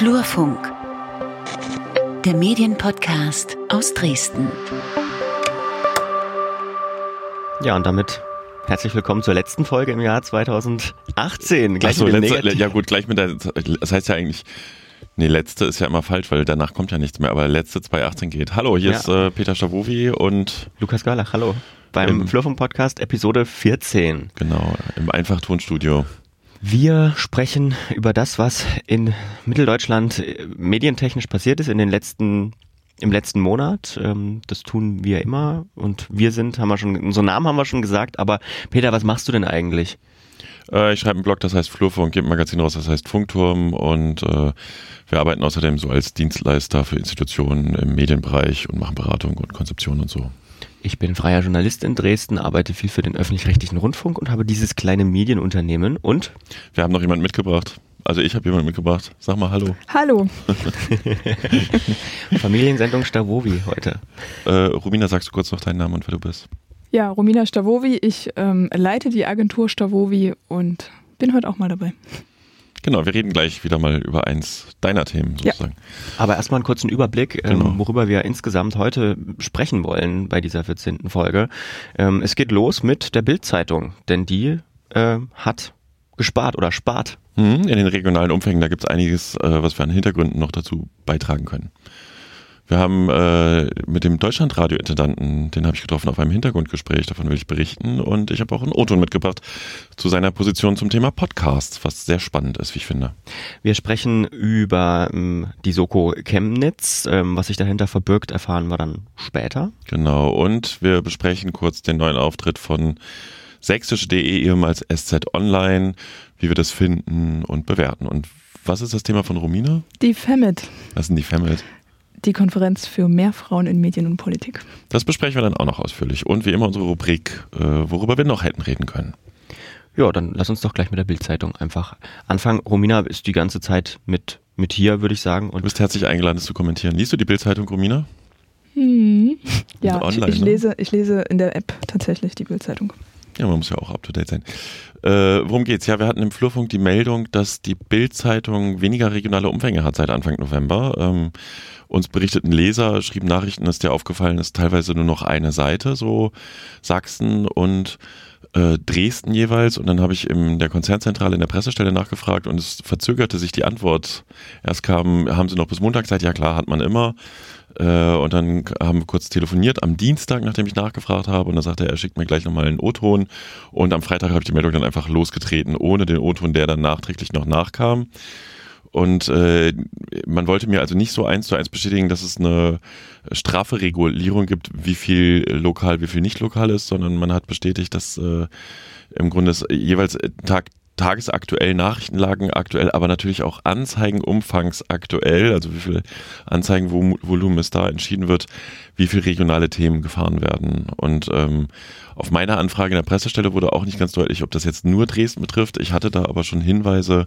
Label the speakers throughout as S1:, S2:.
S1: Flurfunk, der Medienpodcast aus Dresden.
S2: Ja, und damit herzlich willkommen zur letzten Folge im Jahr 2018.
S3: Gleich so, letzte, ja gut, gleich mit der, das heißt ja eigentlich, nee, letzte ist ja immer falsch, weil danach kommt ja nichts mehr, aber letzte 2018 geht. Hallo, hier ja. ist äh, Peter Stavovi und
S2: Lukas Garlach, hallo. Beim Flurfunk Podcast Episode 14.
S3: Genau, im Einfachtonstudio.
S2: Wir sprechen über das, was in Mitteldeutschland äh, medientechnisch passiert ist in den letzten im letzten Monat. Ähm, das tun wir immer und wir sind, haben wir schon, unseren Namen haben wir schon gesagt, aber Peter, was machst du denn eigentlich?
S3: Äh, ich schreibe einen Blog, das heißt Flurfunk, gebe ein Magazin raus, das heißt Funkturm und äh, wir arbeiten außerdem so als Dienstleister für Institutionen im Medienbereich und machen Beratung und Konzeption und so.
S2: Ich bin freier Journalist in Dresden, arbeite viel für den öffentlich-rechtlichen Rundfunk und habe dieses kleine Medienunternehmen und
S3: wir haben noch jemanden mitgebracht. Also ich habe jemanden mitgebracht. Sag mal Hallo.
S4: Hallo.
S2: Familiensendung Stavovi heute.
S3: Äh, Romina, sagst du kurz noch deinen Namen und wer du bist?
S4: Ja, Romina Stavovi. Ich ähm, leite die Agentur Stavovi und bin heute auch mal dabei.
S3: Genau, wir reden gleich wieder mal über eins deiner Themen sozusagen. Ja.
S2: Aber erstmal einen kurzen Überblick, ähm, genau. worüber wir insgesamt heute sprechen wollen bei dieser 14. Folge. Ähm, es geht los mit der Bildzeitung, denn die äh, hat gespart oder spart.
S3: Mhm, in den regionalen Umfängen, da gibt es einiges, äh, was wir an Hintergründen noch dazu beitragen können. Wir haben äh, mit dem Deutschlandradio-Intendanten, den habe ich getroffen auf einem Hintergrundgespräch, davon will ich berichten. Und ich habe auch einen O-Ton mitgebracht zu seiner Position zum Thema Podcasts, was sehr spannend ist, wie ich finde.
S2: Wir sprechen über ähm, die Soko Chemnitz. Ähm, was sich dahinter verbirgt, erfahren wir dann später.
S3: Genau, und wir besprechen kurz den neuen Auftritt von sächsische.de, ehemals SZ Online, wie wir das finden und bewerten. Und was ist das Thema von Romina?
S4: Die FEMIT.
S3: Was sind die FEMIT?
S4: Die Konferenz für mehr Frauen in Medien und Politik.
S3: Das besprechen wir dann auch noch ausführlich. Und wie immer unsere Rubrik, äh, worüber wir noch hätten reden können.
S2: Ja, dann lass uns doch gleich mit der Bildzeitung einfach anfangen. Romina ist die ganze Zeit mit, mit hier, würde ich sagen.
S3: Und du bist herzlich eingeladen, das zu kommentieren. Liest du die Bildzeitung, Romina?
S4: Hm. Ja, online, ich, ich, ne? lese, ich lese in der App tatsächlich die Bildzeitung.
S3: Ja, man muss ja auch up to date sein. Äh, worum geht's? Ja, wir hatten im Flurfunk die Meldung, dass die Bildzeitung weniger regionale Umfänge hat seit Anfang November. Ähm, uns berichteten Leser schrieben Nachrichten, dass dir aufgefallen ist, teilweise nur noch eine Seite, so Sachsen und äh, Dresden jeweils. Und dann habe ich in der Konzernzentrale in der Pressestelle nachgefragt und es verzögerte sich die Antwort. Erst kam, haben sie noch bis Montag Zeit? Ja klar, hat man immer. Äh, und dann haben wir kurz telefoniert am Dienstag, nachdem ich nachgefragt habe. Und dann sagte er, er schickt mir gleich nochmal einen O-Ton. Und am Freitag habe ich die Meldung dann einfach losgetreten, ohne den O-Ton, der dann nachträglich noch nachkam. Und äh, man wollte mir also nicht so eins zu eins bestätigen, dass es eine straffe Regulierung gibt, wie viel lokal, wie viel nicht lokal ist, sondern man hat bestätigt, dass äh, im Grunde es jeweils Tag tagesaktuell Nachrichtenlagen aktuell, aber natürlich auch Anzeigenumfangs aktuell, also wie viel Anzeigenvolumen es da entschieden wird, wie viel regionale Themen gefahren werden. Und ähm, auf meine Anfrage in der Pressestelle wurde auch nicht ganz deutlich, ob das jetzt nur Dresden betrifft. Ich hatte da aber schon Hinweise,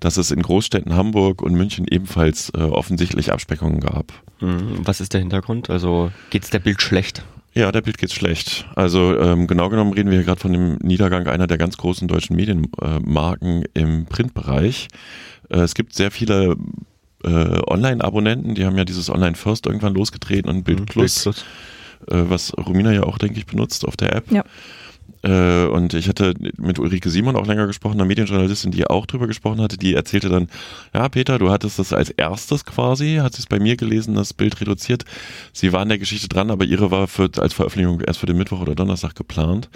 S3: dass es in Großstädten Hamburg und München ebenfalls äh, offensichtlich Abspeckungen gab.
S2: Mhm. Was ist der Hintergrund? Also geht es der Bild schlecht?
S3: Ja, der Bild geht schlecht. Also ähm, genau genommen reden wir hier gerade von dem Niedergang einer der ganz großen deutschen Medienmarken äh, im Printbereich. Äh, es gibt sehr viele äh, Online-Abonnenten, die haben ja dieses Online-First irgendwann losgetreten und Bild Plus, Bild Plus. Äh, was Romina ja auch, denke ich, benutzt auf der App. Ja. Äh, und ich hatte mit Ulrike Simon auch länger gesprochen, einer Medienjournalistin, die auch drüber gesprochen hatte, die erzählte dann, ja, Peter, du hattest das als erstes quasi, hat sie es bei mir gelesen, das Bild reduziert. Sie war in der Geschichte dran, aber ihre war für, als Veröffentlichung erst für den Mittwoch oder Donnerstag geplant.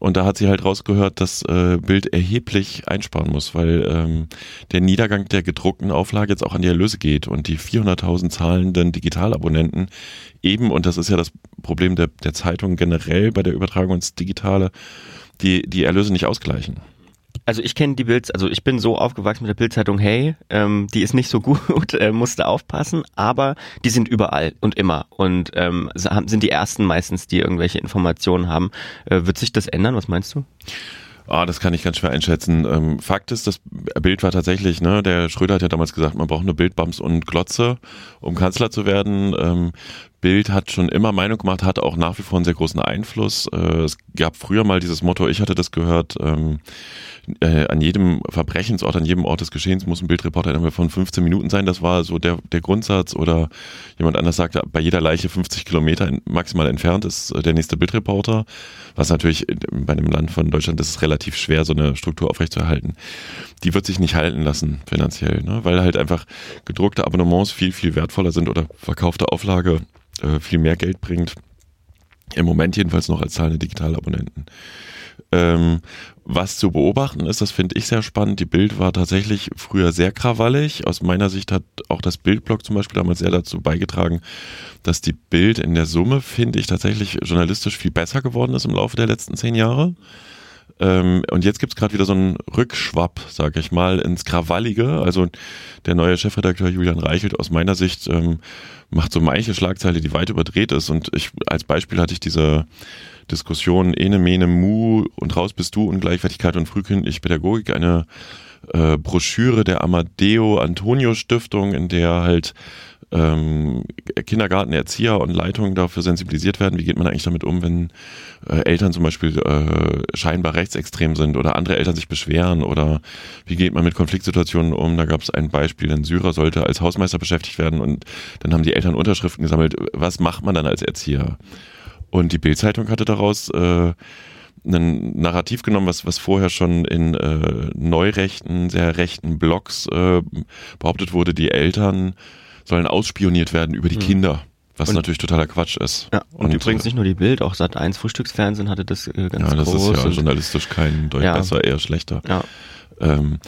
S3: Und da hat sie halt rausgehört, dass äh, Bild erheblich einsparen muss, weil ähm, der Niedergang der gedruckten Auflage jetzt auch an die Erlöse geht und die 400.000 zahlenden Digitalabonnenten eben, und das ist ja das Problem der, der Zeitung generell bei der Übertragung ins Digitale, die, die Erlöse nicht ausgleichen
S2: also ich kenne die Bilds, also ich bin so aufgewachsen mit der Bildzeitung, hey, ähm, die ist nicht so gut, äh, musste aufpassen, aber die sind überall und immer und ähm, sind die ersten meistens, die irgendwelche Informationen haben. Äh, wird sich das ändern? Was meinst du?
S3: Ah, das kann ich ganz schwer einschätzen. Ähm, Fakt ist, das Bild war tatsächlich, ne, der Schröder hat ja damals gesagt, man braucht nur Bildbums und Glotze, um Kanzler zu werden. Ähm, Bild hat schon immer Meinung gemacht, hat auch nach wie vor einen sehr großen Einfluss. Äh, es gab früher mal dieses Motto, ich hatte das gehört, ähm, äh, an jedem Verbrechensort, an jedem Ort des Geschehens muss ein Bildreporter innerhalb von 15 Minuten sein. Das war so der, der Grundsatz. Oder jemand anders sagte, bei jeder Leiche 50 Kilometer maximal entfernt ist äh, der nächste Bildreporter. Was natürlich bei einem Land von Deutschland ist relativ schwer, so eine Struktur aufrechtzuerhalten. Die wird sich nicht halten lassen finanziell, ne? weil halt einfach gedruckte Abonnements viel, viel wertvoller sind oder verkaufte Auflage äh, viel mehr Geld bringt. Im Moment jedenfalls noch als zahlende Digitalabonnenten. Ähm, was zu beobachten ist, das finde ich sehr spannend. Die Bild war tatsächlich früher sehr krawallig. Aus meiner Sicht hat auch das Bildblog zum Beispiel damals sehr dazu beigetragen, dass die Bild in der Summe, finde ich, tatsächlich journalistisch viel besser geworden ist im Laufe der letzten zehn Jahre. Ähm, und jetzt gibt es gerade wieder so einen Rückschwapp, sage ich mal, ins Krawallige. Also der neue Chefredakteur Julian Reichelt aus meiner Sicht ähm, macht so manche Schlagzeile, die weit überdreht ist. Und ich als Beispiel hatte ich diese Diskussion Ene, Mene, Mu und raus bist du und Gleichwertigkeit und frühkindliche Pädagogik, eine äh, Broschüre der Amadeo Antonio Stiftung, in der halt ähm, Kindergarten, Erzieher und Leitungen dafür sensibilisiert werden. Wie geht man eigentlich damit um, wenn äh, Eltern zum Beispiel äh, scheinbar rechtsextrem sind oder andere Eltern sich beschweren oder wie geht man mit Konfliktsituationen um? Da gab es ein Beispiel, ein Syrer sollte als Hausmeister beschäftigt werden und dann haben die Eltern Unterschriften gesammelt. Was macht man dann als Erzieher? Und die Bildzeitung hatte daraus äh, ein Narrativ genommen, was, was vorher schon in äh, neurechten, sehr rechten Blogs äh, behauptet wurde, die Eltern sollen ausspioniert werden über die mhm. Kinder. Was und, natürlich totaler Quatsch ist.
S2: Ja, und, und übrigens nicht nur die Bild, auch Sat 1 Frühstücksfernsehen hatte das äh, ganz
S3: Ja, das
S2: groß
S3: ist ja journalistisch kein Deut ja. besser, eher schlechter.
S2: Ja.
S3: Ähm,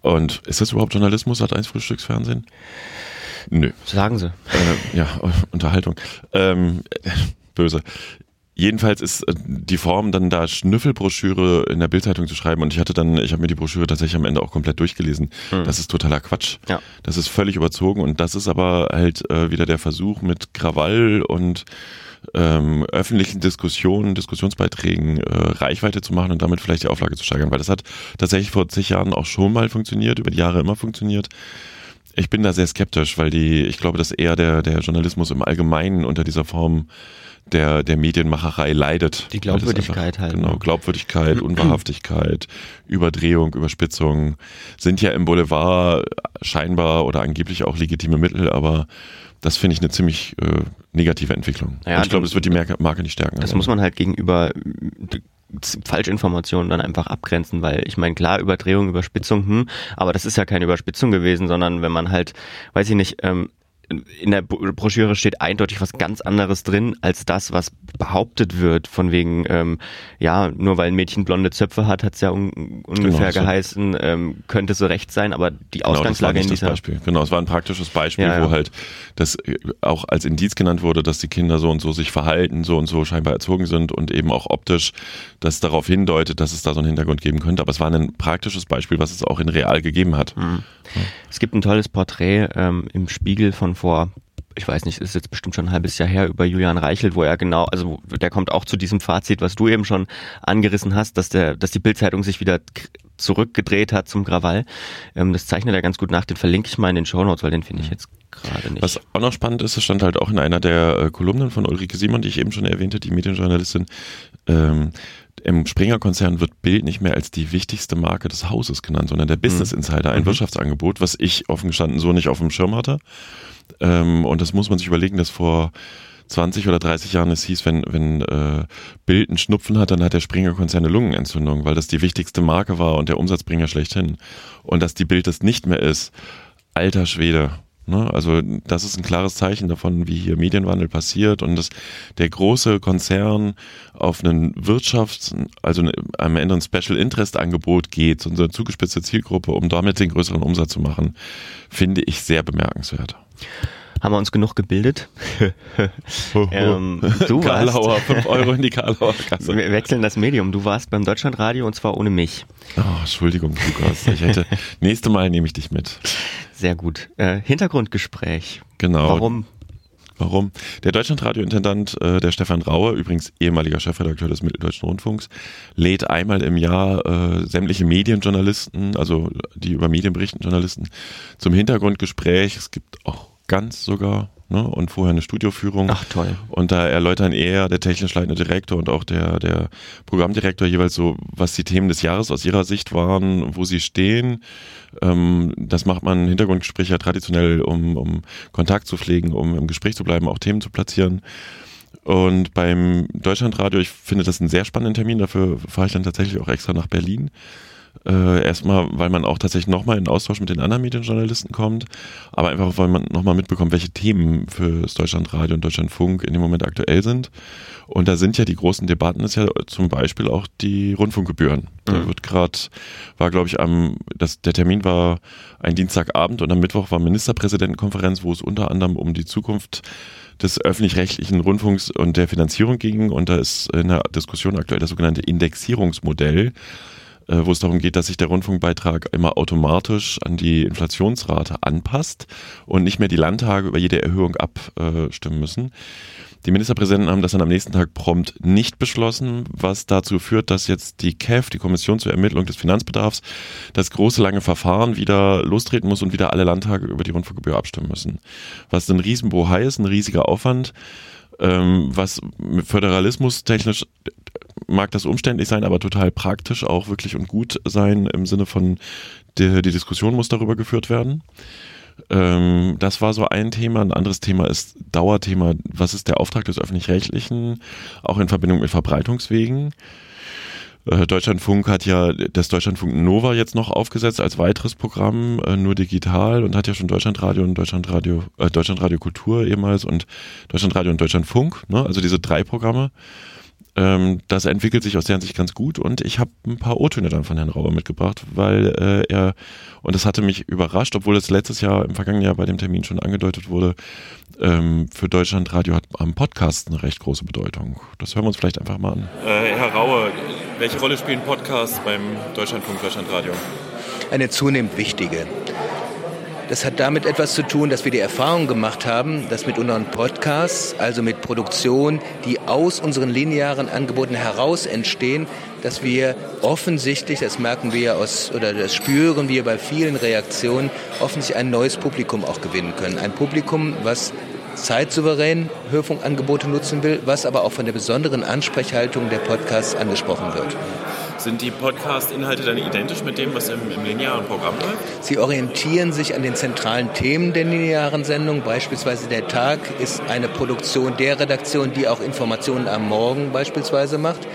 S3: und ist das überhaupt Journalismus, Sat 1 Frühstücksfernsehen? Nö.
S2: Sagen sie.
S3: Äh, ja, Unterhaltung. Ähm, böse. Jedenfalls ist äh, die Form dann da Schnüffelbroschüre in der Bildzeitung zu schreiben und ich hatte dann, ich habe mir die Broschüre tatsächlich am Ende auch komplett durchgelesen. Hm. Das ist totaler Quatsch.
S2: Ja.
S3: Das ist völlig überzogen und das ist aber halt äh, wieder der Versuch mit Krawall und ähm, öffentlichen Diskussionen, Diskussionsbeiträgen äh, Reichweite zu machen und damit vielleicht die Auflage zu steigern, weil das hat tatsächlich vor zig Jahren auch schon mal funktioniert, über die Jahre immer funktioniert. Ich bin da sehr skeptisch, weil die, ich glaube, dass eher der, der Journalismus im Allgemeinen unter dieser Form der, der Medienmacherei leidet.
S2: Die Glaubwürdigkeit
S3: einfach, halt. Genau, ne? Glaubwürdigkeit, Unwahrhaftigkeit, Überdrehung, Überspitzung sind ja im Boulevard scheinbar oder angeblich auch legitime Mittel, aber das finde ich eine ziemlich äh, negative Entwicklung.
S2: Ja, Und
S3: ich glaube, es wird die Marke nicht stärken.
S2: Das muss man halt gegenüber Falschinformationen dann einfach abgrenzen, weil ich meine, klar, Überdrehung, Überspitzung, hm, aber das ist ja keine Überspitzung gewesen, sondern wenn man halt, weiß ich nicht, ähm, in der Broschüre steht eindeutig was ganz anderes drin als das, was behauptet wird, von wegen, ähm, ja, nur weil ein Mädchen blonde Zöpfe hat, hat es ja un ungefähr genau, so. geheißen, ähm, könnte so recht sein, aber die genau, Ausgangslage
S3: in
S2: dieser...
S3: Beispiel. Genau, es war ein praktisches Beispiel, ja, ja. wo halt das äh, auch als Indiz genannt wurde, dass die Kinder so und so sich verhalten, so und so scheinbar erzogen sind und eben auch optisch das darauf hindeutet, dass es da so einen Hintergrund geben könnte. Aber es war ein praktisches Beispiel, was es auch in real gegeben hat. Mhm.
S2: Es gibt ein tolles Porträt ähm, im Spiegel von vor ich weiß nicht, ist jetzt bestimmt schon ein halbes Jahr her über Julian Reichelt, wo er genau, also der kommt auch zu diesem Fazit, was du eben schon angerissen hast, dass der, dass die Bildzeitung sich wieder zurückgedreht hat zum Krawall. Ähm, das zeichnet er ganz gut nach. Den verlinke ich mal in den Show Notes, weil den finde ich jetzt gerade nicht.
S3: Was auch noch spannend ist, es stand halt auch in einer der äh, Kolumnen von Ulrike Simon, die ich eben schon erwähnte, die Medienjournalistin. Ähm, im Springer-Konzern wird Bild nicht mehr als die wichtigste Marke des Hauses genannt, sondern der Business mhm. Insider, ein mhm. Wirtschaftsangebot, was ich offen gestanden so nicht auf dem Schirm hatte. Ähm, und das muss man sich überlegen, dass vor 20 oder 30 Jahren es hieß, wenn, wenn äh, Bild einen Schnupfen hat, dann hat der Springer-Konzern eine Lungenentzündung, weil das die wichtigste Marke war und der Umsatzbringer schlechthin. Und dass die Bild das nicht mehr ist, alter Schwede. Ne? Also das ist ein klares Zeichen davon, wie hier Medienwandel passiert und dass der große Konzern auf einen Wirtschafts-, also am Ende ein Special Interest Angebot geht, so eine zugespitzte Zielgruppe, um damit den größeren Umsatz zu machen, finde ich sehr bemerkenswert
S2: haben wir uns genug gebildet.
S3: ähm, du Karlauer, 5 Euro in die Karlauer Kasse.
S2: Wir wechseln das Medium. Du warst beim Deutschlandradio und zwar ohne mich.
S3: Oh, Entschuldigung, Lukas. Ich hätte, nächste Mal nehme ich dich mit.
S2: Sehr gut. Äh, Hintergrundgespräch.
S3: Genau.
S2: Warum?
S3: Warum? Der Deutschlandradiointendant, äh, der Stefan Raue, übrigens ehemaliger Chefredakteur des Mitteldeutschen Rundfunks, lädt einmal im Jahr äh, sämtliche Medienjournalisten, also die über Medien berichten Journalisten, zum Hintergrundgespräch. Es gibt auch ganz sogar, ne? und vorher eine Studioführung.
S2: Ach toll.
S3: Und da erläutern er, der technisch leitende Direktor und auch der, der Programmdirektor jeweils so, was die Themen des Jahres aus ihrer Sicht waren, wo sie stehen. Ähm, das macht man Hintergrundgespräche ja traditionell, um, um Kontakt zu pflegen, um im Gespräch zu bleiben, auch Themen zu platzieren. Und beim Deutschlandradio, ich finde das einen sehr spannenden Termin, dafür fahre ich dann tatsächlich auch extra nach Berlin. Äh, erstmal, weil man auch tatsächlich nochmal in Austausch mit den anderen Medienjournalisten kommt, aber einfach, weil man nochmal mitbekommt, welche Themen für das Deutschlandradio und Deutschlandfunk in dem Moment aktuell sind. Und da sind ja die großen Debatten, ist ja zum Beispiel auch die Rundfunkgebühren. Mhm. Da wird gerade, war glaube ich am, das, der Termin war ein Dienstagabend und am Mittwoch war Ministerpräsidentenkonferenz, wo es unter anderem um die Zukunft des öffentlich-rechtlichen Rundfunks und der Finanzierung ging. Und da ist in der Diskussion aktuell das sogenannte Indexierungsmodell wo es darum geht, dass sich der Rundfunkbeitrag immer automatisch an die Inflationsrate anpasst und nicht mehr die Landtage über jede Erhöhung abstimmen müssen. Die Ministerpräsidenten haben das dann am nächsten Tag prompt nicht beschlossen, was dazu führt, dass jetzt die KEF, die Kommission zur Ermittlung des Finanzbedarfs, das große lange Verfahren wieder lostreten muss und wieder alle Landtage über die Rundfunkgebühr abstimmen müssen. Was ein Riesenbohai ist, ein riesiger Aufwand, ähm, was föderalismus technisch mag das umständlich sein, aber total praktisch auch wirklich und gut sein im Sinne von, die, die Diskussion muss darüber geführt werden. Ähm, das war so ein Thema. Ein anderes Thema ist Dauerthema, was ist der Auftrag des Öffentlich-Rechtlichen, auch in Verbindung mit Verbreitungswegen. Äh, Deutschlandfunk hat ja das Deutschlandfunk Nova jetzt noch aufgesetzt als weiteres Programm, äh, nur digital und hat ja schon Deutschlandradio und Deutschlandradio, äh, Deutschlandradio Kultur ehemals und Deutschlandradio und Deutschlandfunk, ne? also diese drei Programme. Ähm, das entwickelt sich aus deren Sicht ganz gut und ich habe ein paar O-Töne dann von Herrn Rauer mitgebracht, weil äh, er, und das hatte mich überrascht, obwohl es letztes Jahr, im vergangenen Jahr bei dem Termin schon angedeutet wurde, ähm, für Deutschlandradio hat am Podcast eine recht große Bedeutung. Das hören wir uns vielleicht einfach mal an.
S5: Äh, Herr Rauer, welche Rolle spielen Podcasts beim Deutschlandfunk, Deutschlandradio?
S6: Eine zunehmend wichtige. Das hat damit etwas zu tun, dass wir die Erfahrung gemacht haben, dass mit unseren Podcasts, also mit Produktionen, die aus unseren linearen Angeboten heraus entstehen, dass wir offensichtlich, das merken wir aus, oder das spüren wir bei vielen Reaktionen, offensichtlich ein neues Publikum auch gewinnen können. Ein Publikum, was zeitsouverän Hörfunkangebote nutzen will, was aber auch von der besonderen Ansprechhaltung der Podcasts angesprochen wird.
S5: Sind die Podcast-Inhalte dann identisch mit dem, was im, im, linearen Programm läuft?
S6: Sie orientieren sich an den zentralen Themen der linearen Sendung. Beispielsweise der Tag ist eine Produktion der Redaktion, die auch Informationen am Morgen beispielsweise macht.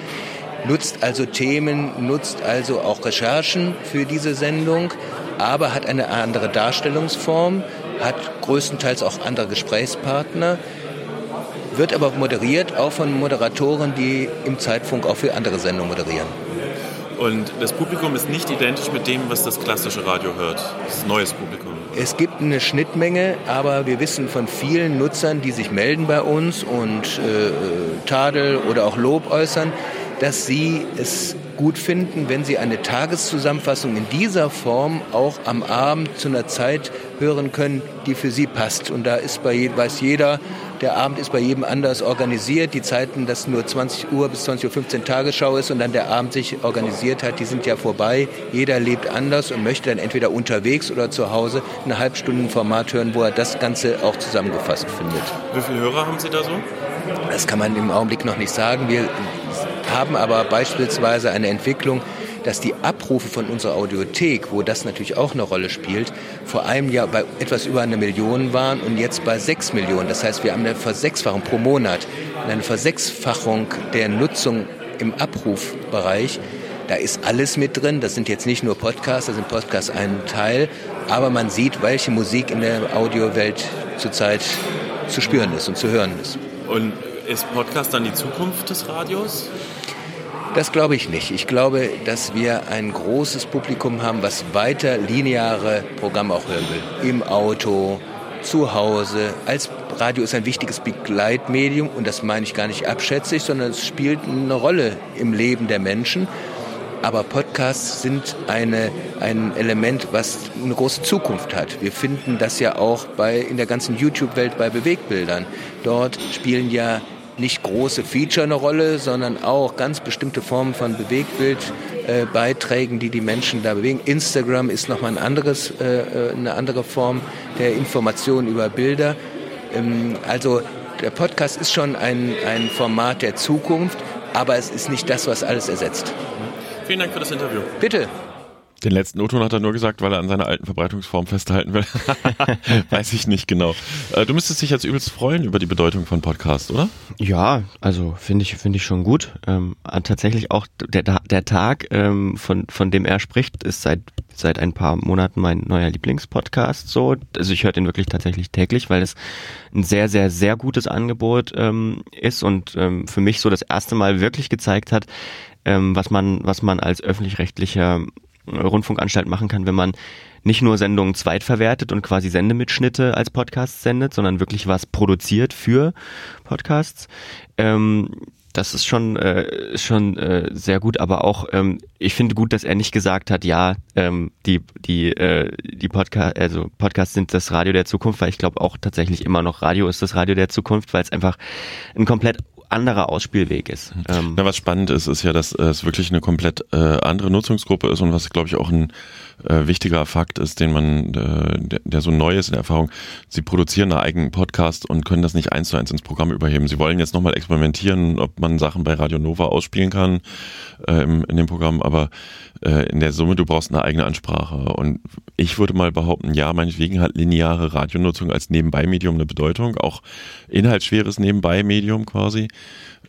S6: Nutzt also Themen, nutzt also auch Recherchen für diese Sendung, aber hat eine andere Darstellungsform, hat größtenteils auch andere Gesprächspartner wird aber moderiert auch von Moderatoren, die im Zeitfunk auch für andere Sendungen moderieren.
S5: Und das Publikum ist nicht identisch mit dem, was das klassische Radio hört. Das ist neues Publikum.
S6: Es gibt eine Schnittmenge, aber wir wissen von vielen Nutzern, die sich melden bei uns und äh, Tadel oder auch Lob äußern, dass sie es gut finden, wenn sie eine Tageszusammenfassung in dieser Form auch am Abend zu einer Zeit hören können, die für sie passt. Und da ist bei, weiß jeder, der Abend ist bei jedem anders organisiert. Die Zeiten, dass nur 20 Uhr bis 20.15 Uhr Tagesschau ist und dann der Abend sich organisiert hat, die sind ja vorbei. Jeder lebt anders und möchte dann entweder unterwegs oder zu Hause eine Halbstundenformat hören, wo er das Ganze auch zusammengefasst findet.
S5: Wie viele Hörer haben Sie da so?
S6: Das kann man im Augenblick noch nicht sagen. Wir haben aber beispielsweise eine Entwicklung, dass die Abrufe von unserer Audiothek, wo das natürlich auch eine Rolle spielt, vor einem Jahr bei etwas über eine Million waren und jetzt bei sechs Millionen. Das heißt, wir haben eine Versechsfachung pro Monat, eine Versechsfachung der Nutzung im Abrufbereich. Da ist alles mit drin. Das sind jetzt nicht nur Podcasts, da sind Podcasts ein Teil. Aber man sieht, welche Musik in der Audiowelt zurzeit zu spüren ist und zu hören ist.
S5: Und ist Podcast dann die Zukunft des Radios?
S6: Das glaube ich nicht. Ich glaube, dass wir ein großes Publikum haben, was weiter lineare Programme auch hören will. Im Auto, zu Hause. Als Radio ist ein wichtiges Begleitmedium und das meine ich gar nicht abschätzig, sondern es spielt eine Rolle im Leben der Menschen. Aber Podcasts sind eine, ein Element, was eine große Zukunft hat. Wir finden das ja auch bei, in der ganzen YouTube-Welt bei Bewegbildern. Dort spielen ja nicht große Feature eine Rolle, sondern auch ganz bestimmte Formen von Bewegtbildbeiträgen, äh, die die Menschen da bewegen. Instagram ist nochmal ein anderes, äh, äh, eine andere Form der Information über Bilder. Ähm, also der Podcast ist schon ein, ein Format der Zukunft, aber es ist nicht das, was alles ersetzt.
S5: Vielen Dank für das Interview.
S6: Bitte.
S3: Den letzten O-Ton hat er nur gesagt, weil er an seiner alten Verbreitungsform festhalten will. Weiß ich nicht genau. Äh, du müsstest dich jetzt übelst freuen über die Bedeutung von Podcast, oder?
S2: Ja, also finde ich finde ich schon gut. Ähm, tatsächlich auch der der Tag, ähm, von von dem er spricht, ist seit seit ein paar Monaten mein neuer Lieblingspodcast. So, also ich höre den wirklich tatsächlich täglich, weil es ein sehr sehr sehr gutes Angebot ähm, ist und ähm, für mich so das erste Mal wirklich gezeigt hat, ähm, was man was man als öffentlich-rechtlicher Rundfunkanstalt machen kann, wenn man nicht nur Sendungen zweitverwertet und quasi Sendemitschnitte als Podcast sendet, sondern wirklich was produziert für Podcasts. Ähm, das ist schon äh, schon äh, sehr gut, aber auch ähm, ich finde gut, dass er nicht gesagt hat, ja, ähm, die die äh, die Podcast also Podcasts sind das Radio der Zukunft, weil ich glaube auch tatsächlich immer noch Radio ist das Radio der Zukunft, weil es einfach ein komplett anderer Ausspielweg ist.
S3: Ähm Na, was spannend ist, ist ja, dass es wirklich eine komplett äh, andere Nutzungsgruppe ist und was, glaube ich, auch ein äh, wichtiger Fakt ist, den man, äh, der, der so neu ist in der Erfahrung. Sie produzieren einen eigenen Podcast und können das nicht eins zu eins ins Programm überheben. Sie wollen jetzt nochmal experimentieren, ob man Sachen bei Radio Nova ausspielen kann äh, in dem Programm, aber äh, in der Summe, du brauchst eine eigene Ansprache. Und ich würde mal behaupten, ja, meinetwegen hat lineare Radionutzung als Nebenbei-Medium eine Bedeutung, auch inhaltsschweres Nebenbei-Medium quasi.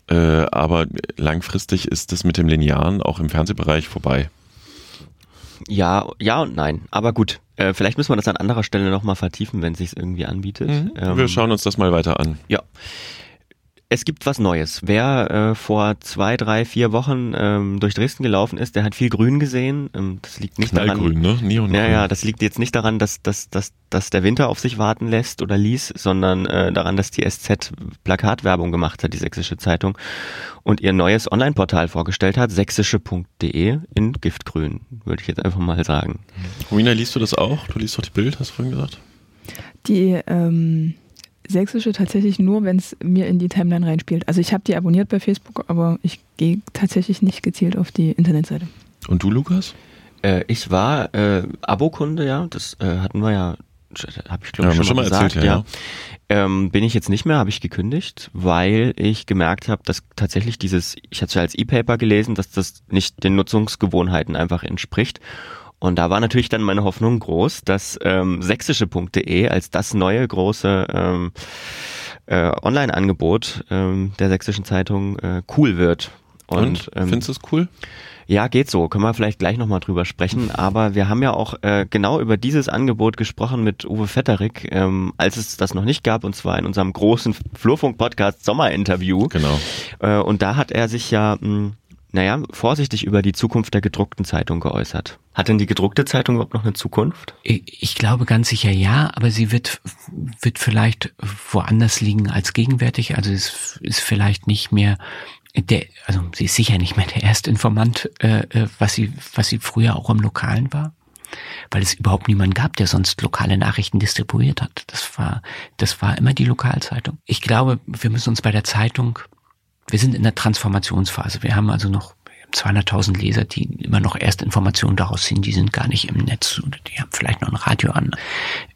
S3: Äh, aber langfristig ist das mit dem Linearen auch im Fernsehbereich vorbei.
S2: Ja, ja und nein. Aber gut, äh, vielleicht müssen wir das an anderer Stelle nochmal vertiefen, wenn es sich irgendwie anbietet.
S3: Mhm. Ähm, wir schauen uns das mal weiter an.
S2: Ja. Es gibt was Neues. Wer äh, vor zwei, drei, vier Wochen ähm, durch Dresden gelaufen ist, der hat viel Grün gesehen. Ähm, das liegt nicht
S3: Knallgrün,
S2: daran.
S3: ne? Neongrün.
S2: Ja, ja, das liegt jetzt nicht daran, dass, dass, dass, dass der Winter auf sich warten lässt oder ließ, sondern äh, daran, dass die SZ Plakatwerbung gemacht hat, die Sächsische Zeitung, und ihr neues Online-Portal vorgestellt hat, sächsische.de in Giftgrün, würde ich jetzt einfach mal sagen.
S3: Romina, liest du das auch? Du liest doch die Bild, hast du vorhin gesagt?
S4: Die ähm Sächsische tatsächlich nur, wenn es mir in die Timeline reinspielt. Also ich habe die abonniert bei Facebook, aber ich gehe tatsächlich nicht gezielt auf die Internetseite.
S3: Und du, Lukas?
S2: Äh, ich war äh, Abokunde, ja, das äh, hatten wir ja, habe ich glaube
S3: ja,
S2: schon,
S3: schon
S2: mal gesagt,
S3: erzählt, ja. ja.
S2: Ähm, bin ich jetzt nicht mehr, habe ich gekündigt, weil ich gemerkt habe, dass tatsächlich dieses, ich hatte ja als E-Paper gelesen, dass das nicht den Nutzungsgewohnheiten einfach entspricht und da war natürlich dann meine Hoffnung groß, dass ähm, sächsische.de als das neue große ähm, äh, Online-Angebot ähm, der sächsischen Zeitung äh, cool wird.
S3: Und, Und ähm, findest du es cool?
S2: Ja, geht so. Können wir vielleicht gleich nochmal drüber sprechen. Aber wir haben ja auch äh, genau über dieses Angebot gesprochen mit Uwe Vetterik, ähm, als es das noch nicht gab, und zwar in unserem großen Flurfunk-Podcast Sommerinterview.
S3: Genau.
S2: Äh, und da hat er sich ja mh, naja, vorsichtig über die Zukunft der gedruckten Zeitung geäußert. Hat denn die gedruckte Zeitung überhaupt noch eine Zukunft?
S7: Ich glaube ganz sicher ja, aber sie wird, wird vielleicht woanders liegen als gegenwärtig. Also es ist vielleicht nicht mehr der, also sie ist sicher nicht mehr der erste Informant, äh, äh, was sie, was sie früher auch im Lokalen war. Weil es überhaupt niemanden gab, der sonst lokale Nachrichten distribuiert hat. Das war, das war immer die Lokalzeitung. Ich glaube, wir müssen uns bei der Zeitung wir sind in der Transformationsphase. Wir haben also noch 200.000 Leser, die immer noch erst Informationen daraus ziehen, die sind gar nicht im Netz die haben vielleicht noch ein Radio an.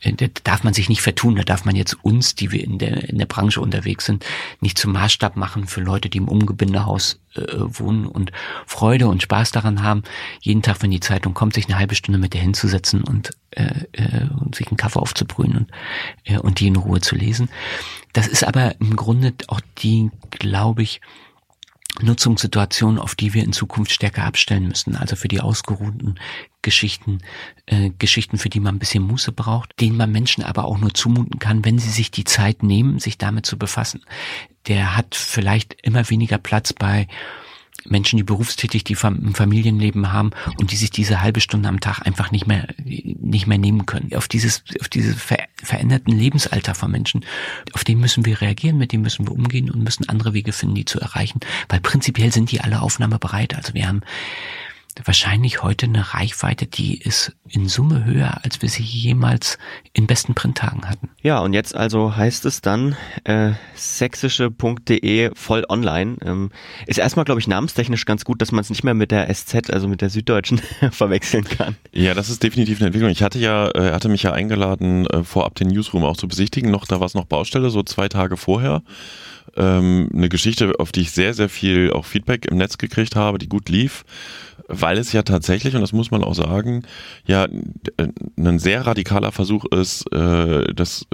S7: Äh, da darf man sich nicht vertun, da darf man jetzt uns, die wir in der, in der Branche unterwegs sind, nicht zum Maßstab machen für Leute, die im Umgebindehaus äh, wohnen und Freude und Spaß daran haben, jeden Tag, wenn die Zeitung kommt, sich eine halbe Stunde mit der hinzusetzen und, äh, äh, und sich einen Kaffee aufzubrühen und, äh, und die in Ruhe zu lesen. Das ist aber im Grunde auch die, glaube ich, Nutzungssituation, auf die wir in Zukunft stärker abstellen müssen. Also für die ausgeruhten Geschichten, äh, Geschichten, für die man ein bisschen Muße braucht, denen man Menschen aber auch nur zumuten kann, wenn sie sich die Zeit nehmen, sich damit zu befassen. Der hat vielleicht immer weniger Platz bei Menschen, die berufstätig, die ein Familienleben haben und die sich diese halbe Stunde am Tag einfach nicht mehr, nicht mehr nehmen können. Auf dieses, auf diese ver veränderten Lebensalter von Menschen, auf den müssen wir reagieren, mit dem müssen wir umgehen und müssen andere Wege finden, die zu erreichen, weil prinzipiell sind die alle aufnahmebereit. Also wir haben wahrscheinlich heute eine Reichweite, die ist in Summe höher, als wir sie jemals in besten Printtagen hatten.
S2: Ja, und jetzt also heißt es dann äh, sächsische.de voll online. Ähm, ist erstmal, glaube ich, namenstechnisch ganz gut, dass man es nicht mehr mit der SZ, also mit der Süddeutschen, verwechseln kann.
S3: Ja, das ist definitiv eine Entwicklung. Ich hatte ja, äh, hatte mich ja eingeladen, äh, vorab den Newsroom auch zu besichtigen. Noch, da war es noch Baustelle, so zwei Tage vorher ähm, eine Geschichte, auf die ich sehr, sehr viel auch Feedback im Netz gekriegt habe, die gut lief, weil es ja tatsächlich, und das muss man auch sagen, ja ein sehr radikaler Versuch ist, äh, das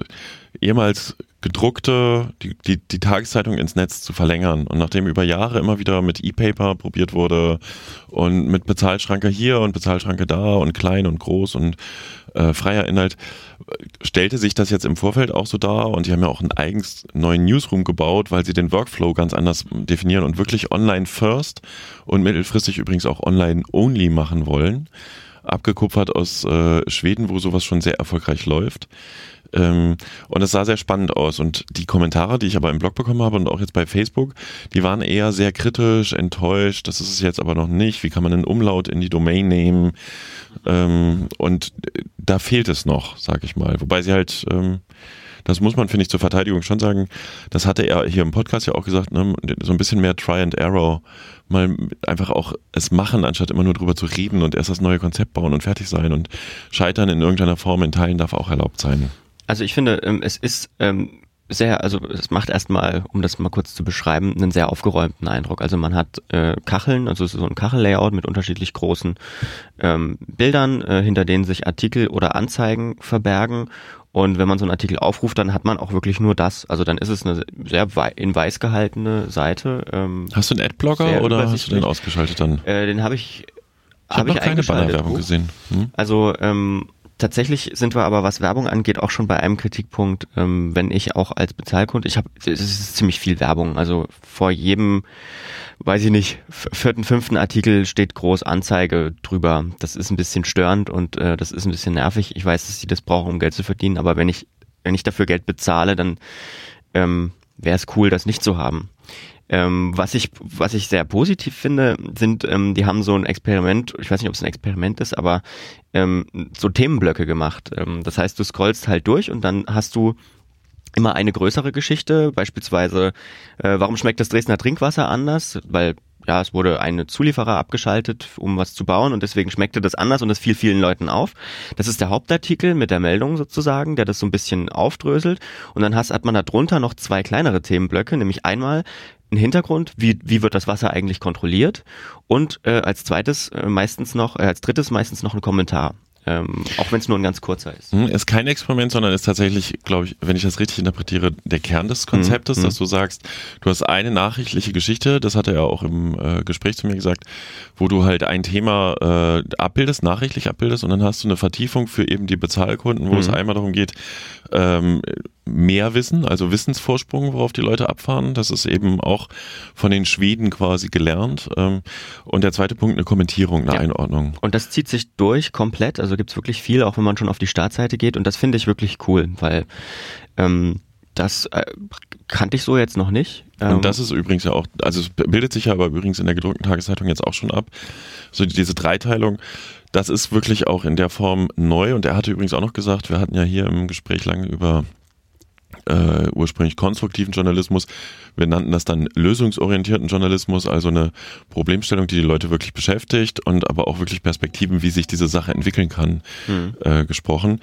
S3: ehemals gedruckte, die, die, die Tageszeitung ins Netz zu verlängern. Und nachdem über Jahre immer wieder mit E-Paper probiert wurde und mit Bezahlschranke hier und Bezahlschranke da und klein und groß und äh, freier Inhalt, stellte sich das jetzt im Vorfeld auch so dar und die haben ja auch einen eigens neuen Newsroom gebaut, weil sie den Workflow ganz anders definieren und wirklich online first und mittelfristig übrigens auch online only machen wollen. Abgekupfert aus äh, Schweden, wo sowas schon sehr erfolgreich läuft. Ähm, und es sah sehr spannend aus. Und die Kommentare, die ich aber im Blog bekommen habe und auch jetzt bei Facebook, die waren eher sehr kritisch, enttäuscht. Das ist es jetzt aber noch nicht. Wie kann man einen Umlaut in die Domain nehmen? Ähm, und da fehlt es noch, sag ich mal. Wobei sie halt, ähm, das muss man, finde ich, zur Verteidigung schon sagen, das hatte er hier im Podcast ja auch gesagt, ne, so ein bisschen mehr Try and Error, mal einfach auch es machen, anstatt immer nur drüber zu reden und erst das neue Konzept bauen und fertig sein und scheitern in irgendeiner Form in Teilen darf auch erlaubt sein.
S2: Also ich finde, ähm, es ist ähm, sehr, also es macht erstmal, um das mal kurz zu beschreiben, einen sehr aufgeräumten Eindruck. Also man hat äh, Kacheln, also so ein Kachellayout mit unterschiedlich großen ähm, Bildern, äh, hinter denen sich Artikel oder Anzeigen verbergen. Und wenn man so einen Artikel aufruft, dann hat man auch wirklich nur das. Also dann ist es eine sehr wei in weiß gehaltene Seite.
S3: Ähm, hast du einen Adblocker oder hast du den ausgeschaltet dann?
S2: Äh, den habe ich,
S3: ich habe hab ich keine Bannerwerbung gesehen.
S2: Hm? Also ähm, Tatsächlich sind wir aber, was Werbung angeht, auch schon bei einem Kritikpunkt, ähm, wenn ich auch als Bezahlkunde, ich habe, es ist ziemlich viel Werbung. Also vor jedem, weiß ich nicht, vierten, fünften Artikel steht groß Anzeige drüber. Das ist ein bisschen störend und äh, das ist ein bisschen nervig. Ich weiß, dass sie das brauchen, um Geld zu verdienen, aber wenn ich, wenn ich dafür Geld bezahle, dann ähm, wäre es cool, das nicht zu haben. Ähm, was ich was ich sehr positiv finde, sind ähm, die haben so ein Experiment, ich weiß nicht, ob es ein Experiment ist, aber ähm, so Themenblöcke gemacht. Ähm, das heißt, du scrollst halt durch und dann hast du immer eine größere Geschichte, beispielsweise, äh, warum schmeckt das Dresdner Trinkwasser anders? Weil ja, es wurde eine Zulieferer abgeschaltet, um was zu bauen und deswegen schmeckte das anders und das fiel vielen Leuten auf. Das ist der Hauptartikel mit der Meldung sozusagen, der das so ein bisschen aufdröselt und dann hat man da drunter noch zwei kleinere Themenblöcke, nämlich einmal einen Hintergrund, wie, wie wird das Wasser eigentlich kontrolliert und äh, als zweites äh, meistens noch, äh, als drittes meistens noch ein Kommentar. Ähm, auch wenn es nur ein ganz kurzer ist.
S3: Hm, ist kein Experiment, sondern ist tatsächlich, glaube ich, wenn ich das richtig interpretiere, der Kern des Konzeptes, mhm. dass du sagst, du hast eine nachrichtliche Geschichte, das hat er ja auch im äh, Gespräch zu mir gesagt, wo du halt ein Thema äh, abbildest, nachrichtlich abbildest und dann hast du eine Vertiefung für eben die Bezahlkunden, wo mhm. es einmal darum geht, ähm, mehr Wissen, also Wissensvorsprung, worauf die Leute abfahren. Das ist eben auch von den Schweden quasi gelernt. Ähm, und der zweite Punkt, eine Kommentierung, eine ja. Einordnung.
S2: Und das zieht sich durch komplett. Also gibt es wirklich viel, auch wenn man schon auf die Startseite geht. Und das finde ich wirklich cool, weil ähm, das äh, kannte ich so jetzt noch nicht.
S3: Ähm, und das ist übrigens ja auch, also es bildet sich ja aber übrigens in der gedruckten Tageszeitung jetzt auch schon ab. So diese Dreiteilung das ist wirklich auch in der Form neu und er hatte übrigens auch noch gesagt, wir hatten ja hier im Gespräch lange über äh, ursprünglich konstruktiven Journalismus. Wir nannten das dann lösungsorientierten Journalismus, also eine Problemstellung, die die Leute wirklich beschäftigt und aber auch wirklich Perspektiven, wie sich diese Sache entwickeln kann, mhm. äh, gesprochen.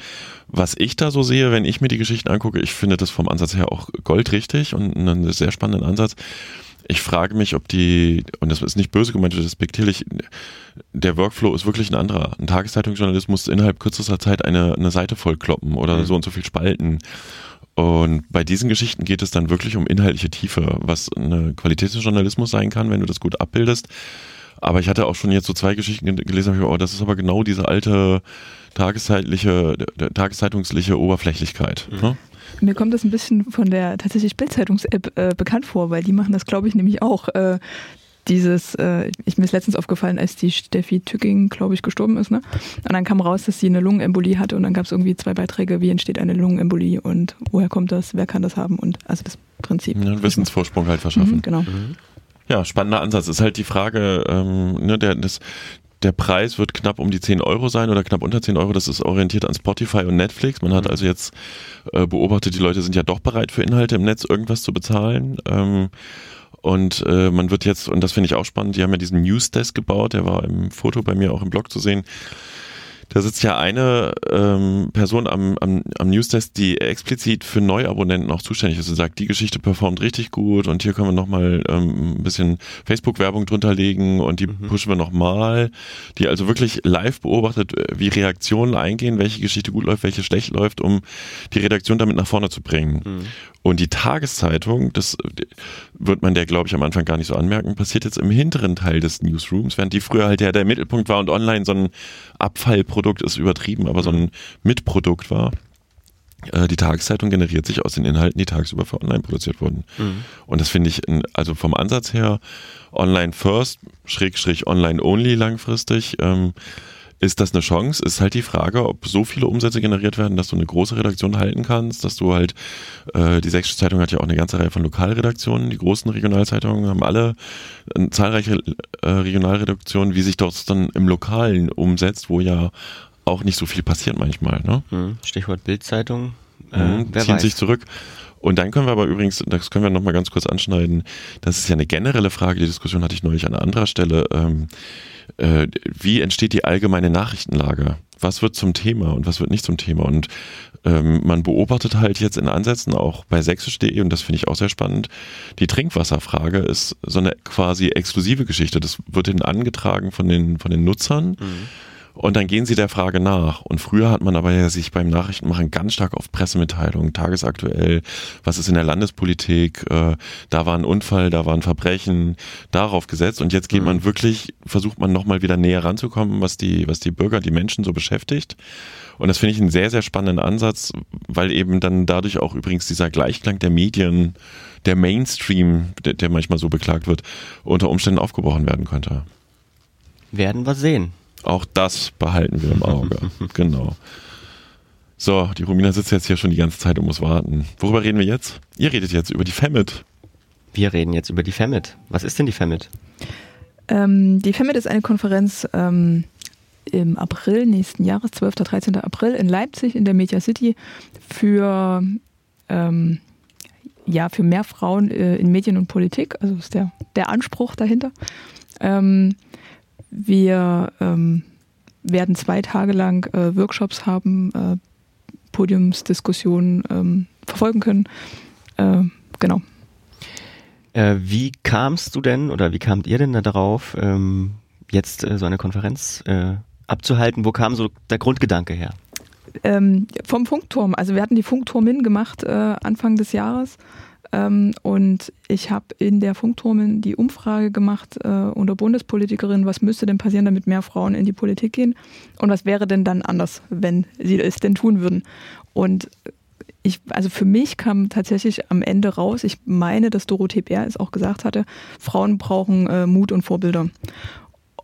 S3: Was ich da so sehe, wenn ich mir die Geschichten angucke, ich finde das vom Ansatz her auch goldrichtig und einen sehr spannenden Ansatz. Ich frage mich, ob die, und das ist nicht böse gemeint, respektierlich, der Workflow ist wirklich ein anderer. Ein Tageszeitungsjournalist muss innerhalb kürzester Zeit eine, eine Seite vollkloppen oder mhm. so und so viel spalten. Und bei diesen Geschichten geht es dann wirklich um inhaltliche Tiefe, was eine Qualität des Journalismus sein kann, wenn du das gut abbildest. Aber ich hatte auch schon jetzt so zwei Geschichten gelesen, oh, das ist aber genau diese alte tageszeitliche, tageszeitungsliche Oberflächlichkeit. Mhm. Ne?
S4: Mir kommt das ein bisschen von der tatsächlich Bildzeitungs-App äh, bekannt vor, weil die machen das, glaube ich, nämlich auch. Äh, dieses, äh, ich mir ist letztens aufgefallen, als die Steffi Tücking, glaube ich, gestorben ist, ne? Und dann kam raus, dass sie eine Lungenembolie hatte und dann gab es irgendwie zwei Beiträge, wie entsteht eine Lungenembolie und woher kommt das, wer kann das haben und also das Prinzip.
S3: Ja, Wissensvorsprung halt verschaffen.
S4: Mhm, genau. Mhm.
S3: Ja, spannender Ansatz. Ist halt die Frage, ähm, ne, der, das, der Preis wird knapp um die 10 Euro sein oder knapp unter 10 Euro. Das ist orientiert an Spotify und Netflix. Man hat also jetzt äh, beobachtet, die Leute sind ja doch bereit für Inhalte im Netz irgendwas zu bezahlen. Ähm, und äh, man wird jetzt, und das finde ich auch spannend, die haben ja diesen Newsdesk gebaut, der war im Foto bei mir auch im Blog zu sehen. Da sitzt ja eine ähm, Person am, am, am Newsdesk, die explizit für Neuabonnenten auch zuständig ist und sagt, die Geschichte performt richtig gut und hier können wir nochmal ähm, ein bisschen Facebook-Werbung drunter legen und die mhm. pushen wir nochmal. Die also wirklich live beobachtet, wie Reaktionen eingehen, welche Geschichte gut läuft, welche schlecht läuft, um die Redaktion damit nach vorne zu bringen. Mhm. Und die Tageszeitung, das wird man der, glaube ich, am Anfang gar nicht so anmerken, passiert jetzt im hinteren Teil des Newsrooms, während die früher halt ja der Mittelpunkt war und online so ein Abfallprodukt ist übertrieben, aber so ein Mitprodukt war. Äh, die Tageszeitung generiert sich aus den Inhalten, die tagsüber für online produziert wurden. Mhm. Und das finde ich, also vom Ansatz her, online first, schrägstrich online only langfristig, ähm, ist das eine Chance? Ist halt die Frage, ob so viele Umsätze generiert werden, dass du eine große Redaktion halten kannst, dass du halt, äh, die Sächsische Zeitung hat ja auch eine ganze Reihe von Lokalredaktionen, die großen Regionalzeitungen haben alle äh, zahlreiche äh, Regionalredaktionen, wie sich das dann im Lokalen umsetzt, wo ja auch nicht so viel passiert manchmal. Ne?
S2: Hm, Stichwort Bildzeitung.
S3: Äh, mhm, ziehen weiß. sich zurück. Und dann können wir aber übrigens, das können wir nochmal ganz kurz anschneiden, das ist ja eine generelle Frage, die Diskussion hatte ich neulich an anderer Stelle. Ähm, äh, wie entsteht die allgemeine Nachrichtenlage? Was wird zum Thema und was wird nicht zum Thema? Und ähm, man beobachtet halt jetzt in Ansätzen auch bei sächsisch.de, und das finde ich auch sehr spannend, die Trinkwasserfrage ist so eine quasi exklusive Geschichte. Das wird ihnen angetragen von den, von den Nutzern. Mhm und dann gehen sie der Frage nach. Und früher hat man aber ja sich beim Nachrichtenmachen ganz stark auf Pressemitteilungen, tagesaktuell, was ist in der Landespolitik, äh, da war ein Unfall, da war ein Verbrechen, darauf gesetzt. Und jetzt geht mhm. man wirklich, versucht man nochmal wieder näher ranzukommen, was die, was die Bürger, die Menschen so beschäftigt. Und das finde ich einen sehr, sehr spannenden Ansatz, weil eben dann dadurch auch übrigens dieser Gleichklang der Medien, der Mainstream, der, der manchmal so beklagt wird, unter Umständen aufgebrochen werden könnte.
S2: Werden wir sehen.
S3: Auch das behalten wir im Auge. genau. So, die Romina sitzt jetzt hier schon die ganze Zeit und muss warten. Worüber reden wir jetzt? Ihr redet jetzt über die FEMIT.
S2: Wir reden jetzt über die FEMIT. Was ist denn die FEMIT?
S4: Ähm, die FEMIT ist eine Konferenz ähm, im April nächsten Jahres, 12. 13. April in Leipzig in der Media City für, ähm, ja, für mehr Frauen äh, in Medien und Politik. Also ist der, der Anspruch dahinter. Ähm, wir ähm, werden zwei Tage lang äh, Workshops haben, äh, Podiumsdiskussionen ähm, verfolgen können. Äh, genau.
S2: Äh, wie kamst du denn oder wie kamt ihr denn da darauf, ähm, jetzt äh, so eine Konferenz äh, abzuhalten? Wo kam so der Grundgedanke her?
S4: Ähm, vom Funkturm. Also wir hatten die Funkturmin gemacht Anfang des Jahres ähm, und ich habe in der Funkturmen die Umfrage gemacht äh, unter Bundespolitikerinnen, was müsste denn passieren, damit mehr Frauen in die Politik gehen und was wäre denn dann anders, wenn sie es denn tun würden. Und ich, also für mich kam tatsächlich am Ende raus, ich meine, dass Dorothee Bär es auch gesagt hatte, Frauen brauchen äh, Mut und Vorbilder.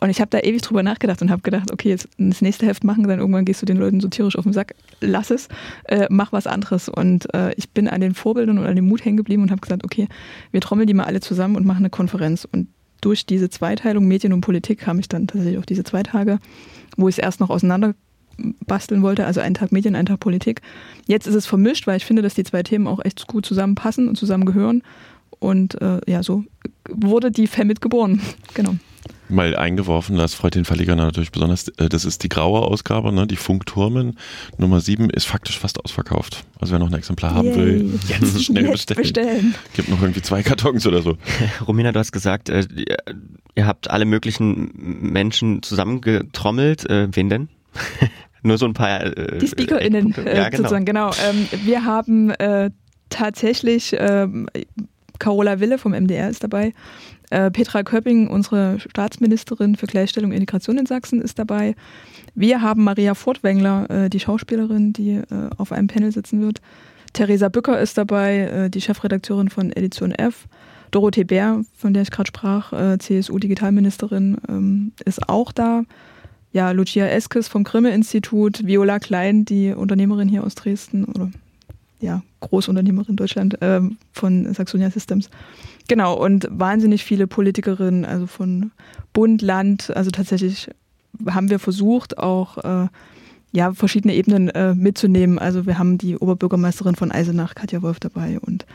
S4: Und ich habe da ewig drüber nachgedacht und habe gedacht, okay, jetzt das nächste Heft machen, dann irgendwann gehst du den Leuten so tierisch auf den Sack, lass es, äh, mach was anderes. Und äh, ich bin an den Vorbildern und an dem Mut hängen geblieben und habe gesagt, okay, wir trommeln die mal alle zusammen und machen eine Konferenz. Und durch diese Zweiteilung Medien und Politik kam ich dann tatsächlich auf diese zwei Tage, wo ich es erst noch auseinander basteln wollte, also einen Tag Medien, einen Tag Politik. Jetzt ist es vermischt, weil ich finde, dass die zwei Themen auch echt gut zusammenpassen und zusammengehören. Und äh, ja, so wurde die FEMIT geboren. genau
S3: mal eingeworfen, das freut den Verleger natürlich besonders. Äh, das ist die graue Ausgabe, ne? die Funkturmen. Nummer 7 ist faktisch fast ausverkauft. Also wer noch ein Exemplar haben Yay. will, jetzt schnell jetzt bestellen. bestellen. Gibt noch irgendwie zwei Kartons oder so.
S2: Romina, du hast gesagt, äh, ihr habt alle möglichen Menschen zusammengetrommelt. Äh, wen denn? Nur so ein paar.
S4: Äh, die SpeakerInnen äh, ja, genau. sozusagen, genau. Ähm, wir haben äh, tatsächlich ähm, Carola Wille vom MDR ist dabei. Äh, Petra Köpping, unsere Staatsministerin für Gleichstellung und Integration in Sachsen, ist dabei. Wir haben Maria Furtwängler, äh, die Schauspielerin, die äh, auf einem Panel sitzen wird. Theresa Bücker ist dabei, die Chefredakteurin von Edition F. Dorothee Bär, von der ich gerade sprach, CSU-Digitalministerin, ähm, ist auch da. Ja, Lucia Eskes vom Grimme-Institut, Viola Klein, die Unternehmerin hier aus Dresden oder ja, Großunternehmerin Deutschland ähm, von Saxonia Systems. Genau, und wahnsinnig viele Politikerinnen, also von Bund, Land, also tatsächlich haben wir versucht, auch äh, ja, verschiedene Ebenen äh, mitzunehmen. Also wir haben die Oberbürgermeisterin von Eisenach, Katja Wolf, dabei und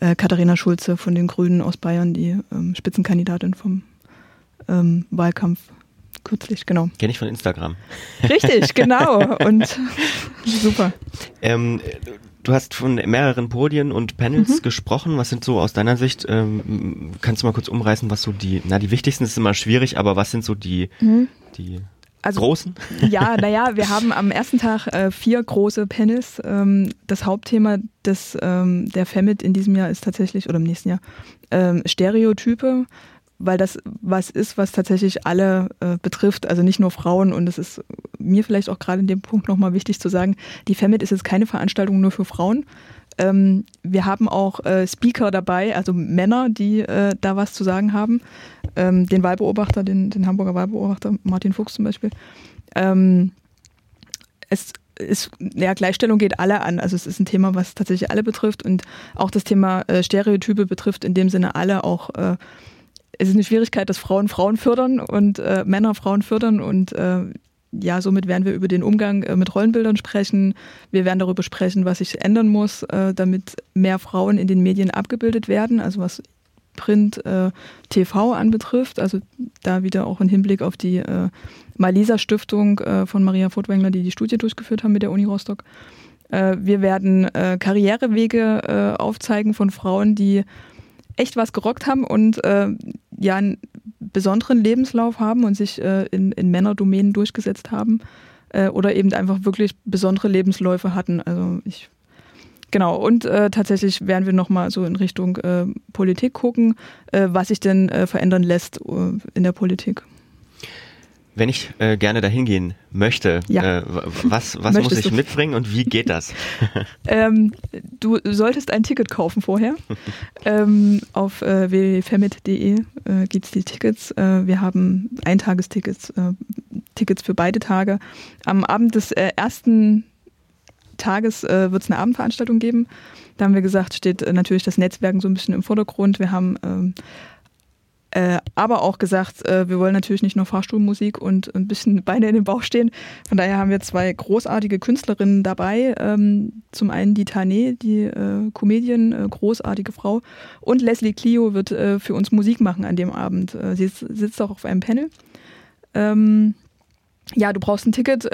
S4: äh, Katharina Schulze von den Grünen aus Bayern, die ähm, Spitzenkandidatin vom ähm, Wahlkampf kürzlich, genau.
S2: Kenne ich von Instagram.
S4: Richtig, genau. Und super.
S2: Ähm, du hast von mehreren Podien und Panels mhm. gesprochen. Was sind so aus deiner Sicht, ähm, kannst du mal kurz umreißen, was so die, na, die wichtigsten ist immer schwierig, aber was sind so die, mhm. die also, großen?
S4: Ja, naja, wir haben am ersten Tag äh, vier große Panels. Ähm, das Hauptthema des, ähm, der FEMIT in diesem Jahr ist tatsächlich, oder im nächsten Jahr, ähm, Stereotype weil das was ist, was tatsächlich alle äh, betrifft, also nicht nur Frauen. Und es ist mir vielleicht auch gerade in dem Punkt nochmal wichtig zu sagen, die FEMIT ist jetzt keine Veranstaltung nur für Frauen. Ähm, wir haben auch äh, Speaker dabei, also Männer, die äh, da was zu sagen haben. Ähm, den Wahlbeobachter, den, den Hamburger Wahlbeobachter, Martin Fuchs zum Beispiel. Ähm, es ist, ja, Gleichstellung geht alle an. Also es ist ein Thema, was tatsächlich alle betrifft und auch das Thema äh, Stereotype betrifft in dem Sinne alle auch äh, es ist eine Schwierigkeit, dass Frauen Frauen fördern und äh, Männer Frauen fördern und äh, ja, somit werden wir über den Umgang äh, mit Rollenbildern sprechen. Wir werden darüber sprechen, was sich ändern muss, äh, damit mehr Frauen in den Medien abgebildet werden, also was Print, äh, TV anbetrifft. Also da wieder auch im Hinblick auf die äh, Malisa Stiftung äh, von Maria Furtwängler, die die Studie durchgeführt haben mit der Uni Rostock. Wir werden Karrierewege aufzeigen von Frauen, die echt was gerockt haben und äh, ja einen besonderen Lebenslauf haben und sich äh, in, in Männerdomänen durchgesetzt haben äh, oder eben einfach wirklich besondere Lebensläufe hatten. Also ich Genau, und äh, tatsächlich werden wir nochmal so in Richtung äh, Politik gucken, äh, was sich denn äh, verändern lässt äh, in der Politik.
S2: Wenn ich äh, gerne dahin gehen möchte, ja. äh, was, was muss ich mitbringen und wie geht das?
S4: ähm, du solltest ein Ticket kaufen vorher. ähm, auf äh, www.femit.de äh, gibt es die Tickets. Äh, wir haben Eintagestickets, äh, Tickets für beide Tage. Am Abend des äh, ersten Tages wird es eine Abendveranstaltung geben. Da haben wir gesagt, steht natürlich das Netzwerken so ein bisschen im Vordergrund. Wir haben ähm, äh, aber auch gesagt, äh, wir wollen natürlich nicht nur Fahrstuhlmusik und ein bisschen Beine in den Bauch stehen. Von daher haben wir zwei großartige Künstlerinnen dabei. Ähm, zum einen die Tane, die äh, Comedian, äh, großartige Frau. Und Leslie Clio wird äh, für uns Musik machen an dem Abend. Äh, sie sitzt auch auf einem Panel. Ähm, ja, du brauchst ein Ticket,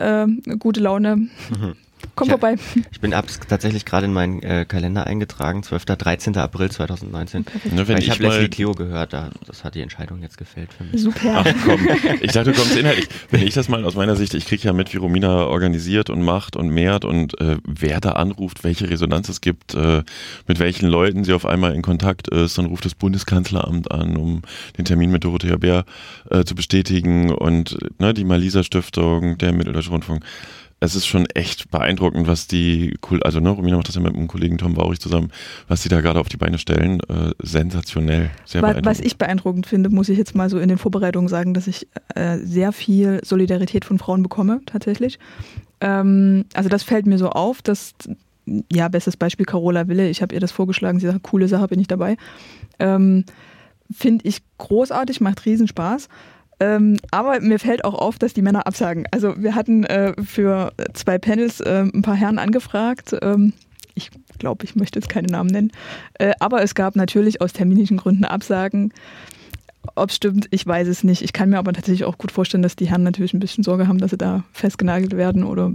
S4: gute Laune. Mhm. Komm
S2: ich,
S4: vorbei.
S2: Ich bin ab, tatsächlich gerade in meinen äh, Kalender eingetragen, 12. 13. April 2019. Ne, ich, ich habe Leslie Clio gehört, da, das hat die Entscheidung jetzt gefällt für mich.
S4: Super.
S3: Ach komm, ich dachte, du kommst inhaltlich. Wenn ich das mal aus meiner Sicht, ich kriege ja mit, wie Romina organisiert und macht und mehrt und äh, wer da anruft, welche Resonanz es gibt, äh, mit welchen Leuten sie auf einmal in Kontakt ist, dann ruft das Bundeskanzleramt an, um den Termin mit Dorothea Bär äh, zu bestätigen und ne, die Malisa Stiftung, der Mitteldeutsche Rundfunk es ist schon echt beeindruckend, was die, also ne, Romina macht das ja mit einem Kollegen Tom Baurich zusammen, was die da gerade auf die Beine stellen. Äh, sensationell, sehr
S4: was. Was ich beeindruckend finde, muss ich jetzt mal so in den Vorbereitungen sagen, dass ich äh, sehr viel Solidarität von Frauen bekomme, tatsächlich. Ähm, also das fällt mir so auf, dass, ja, bestes Beispiel Carola Wille, ich habe ihr das vorgeschlagen, sie sagt, coole Sache, bin ich dabei. Ähm, finde ich großartig, macht riesen Spaß. Ähm, aber mir fällt auch auf, dass die Männer absagen. Also wir hatten äh, für zwei Panels äh, ein paar Herren angefragt. Ähm, ich glaube, ich möchte jetzt keine Namen nennen. Äh, aber es gab natürlich aus terminischen Gründen Absagen. Ob es stimmt, ich weiß es nicht. Ich kann mir aber tatsächlich auch gut vorstellen, dass die Herren natürlich ein bisschen Sorge haben, dass sie da festgenagelt werden oder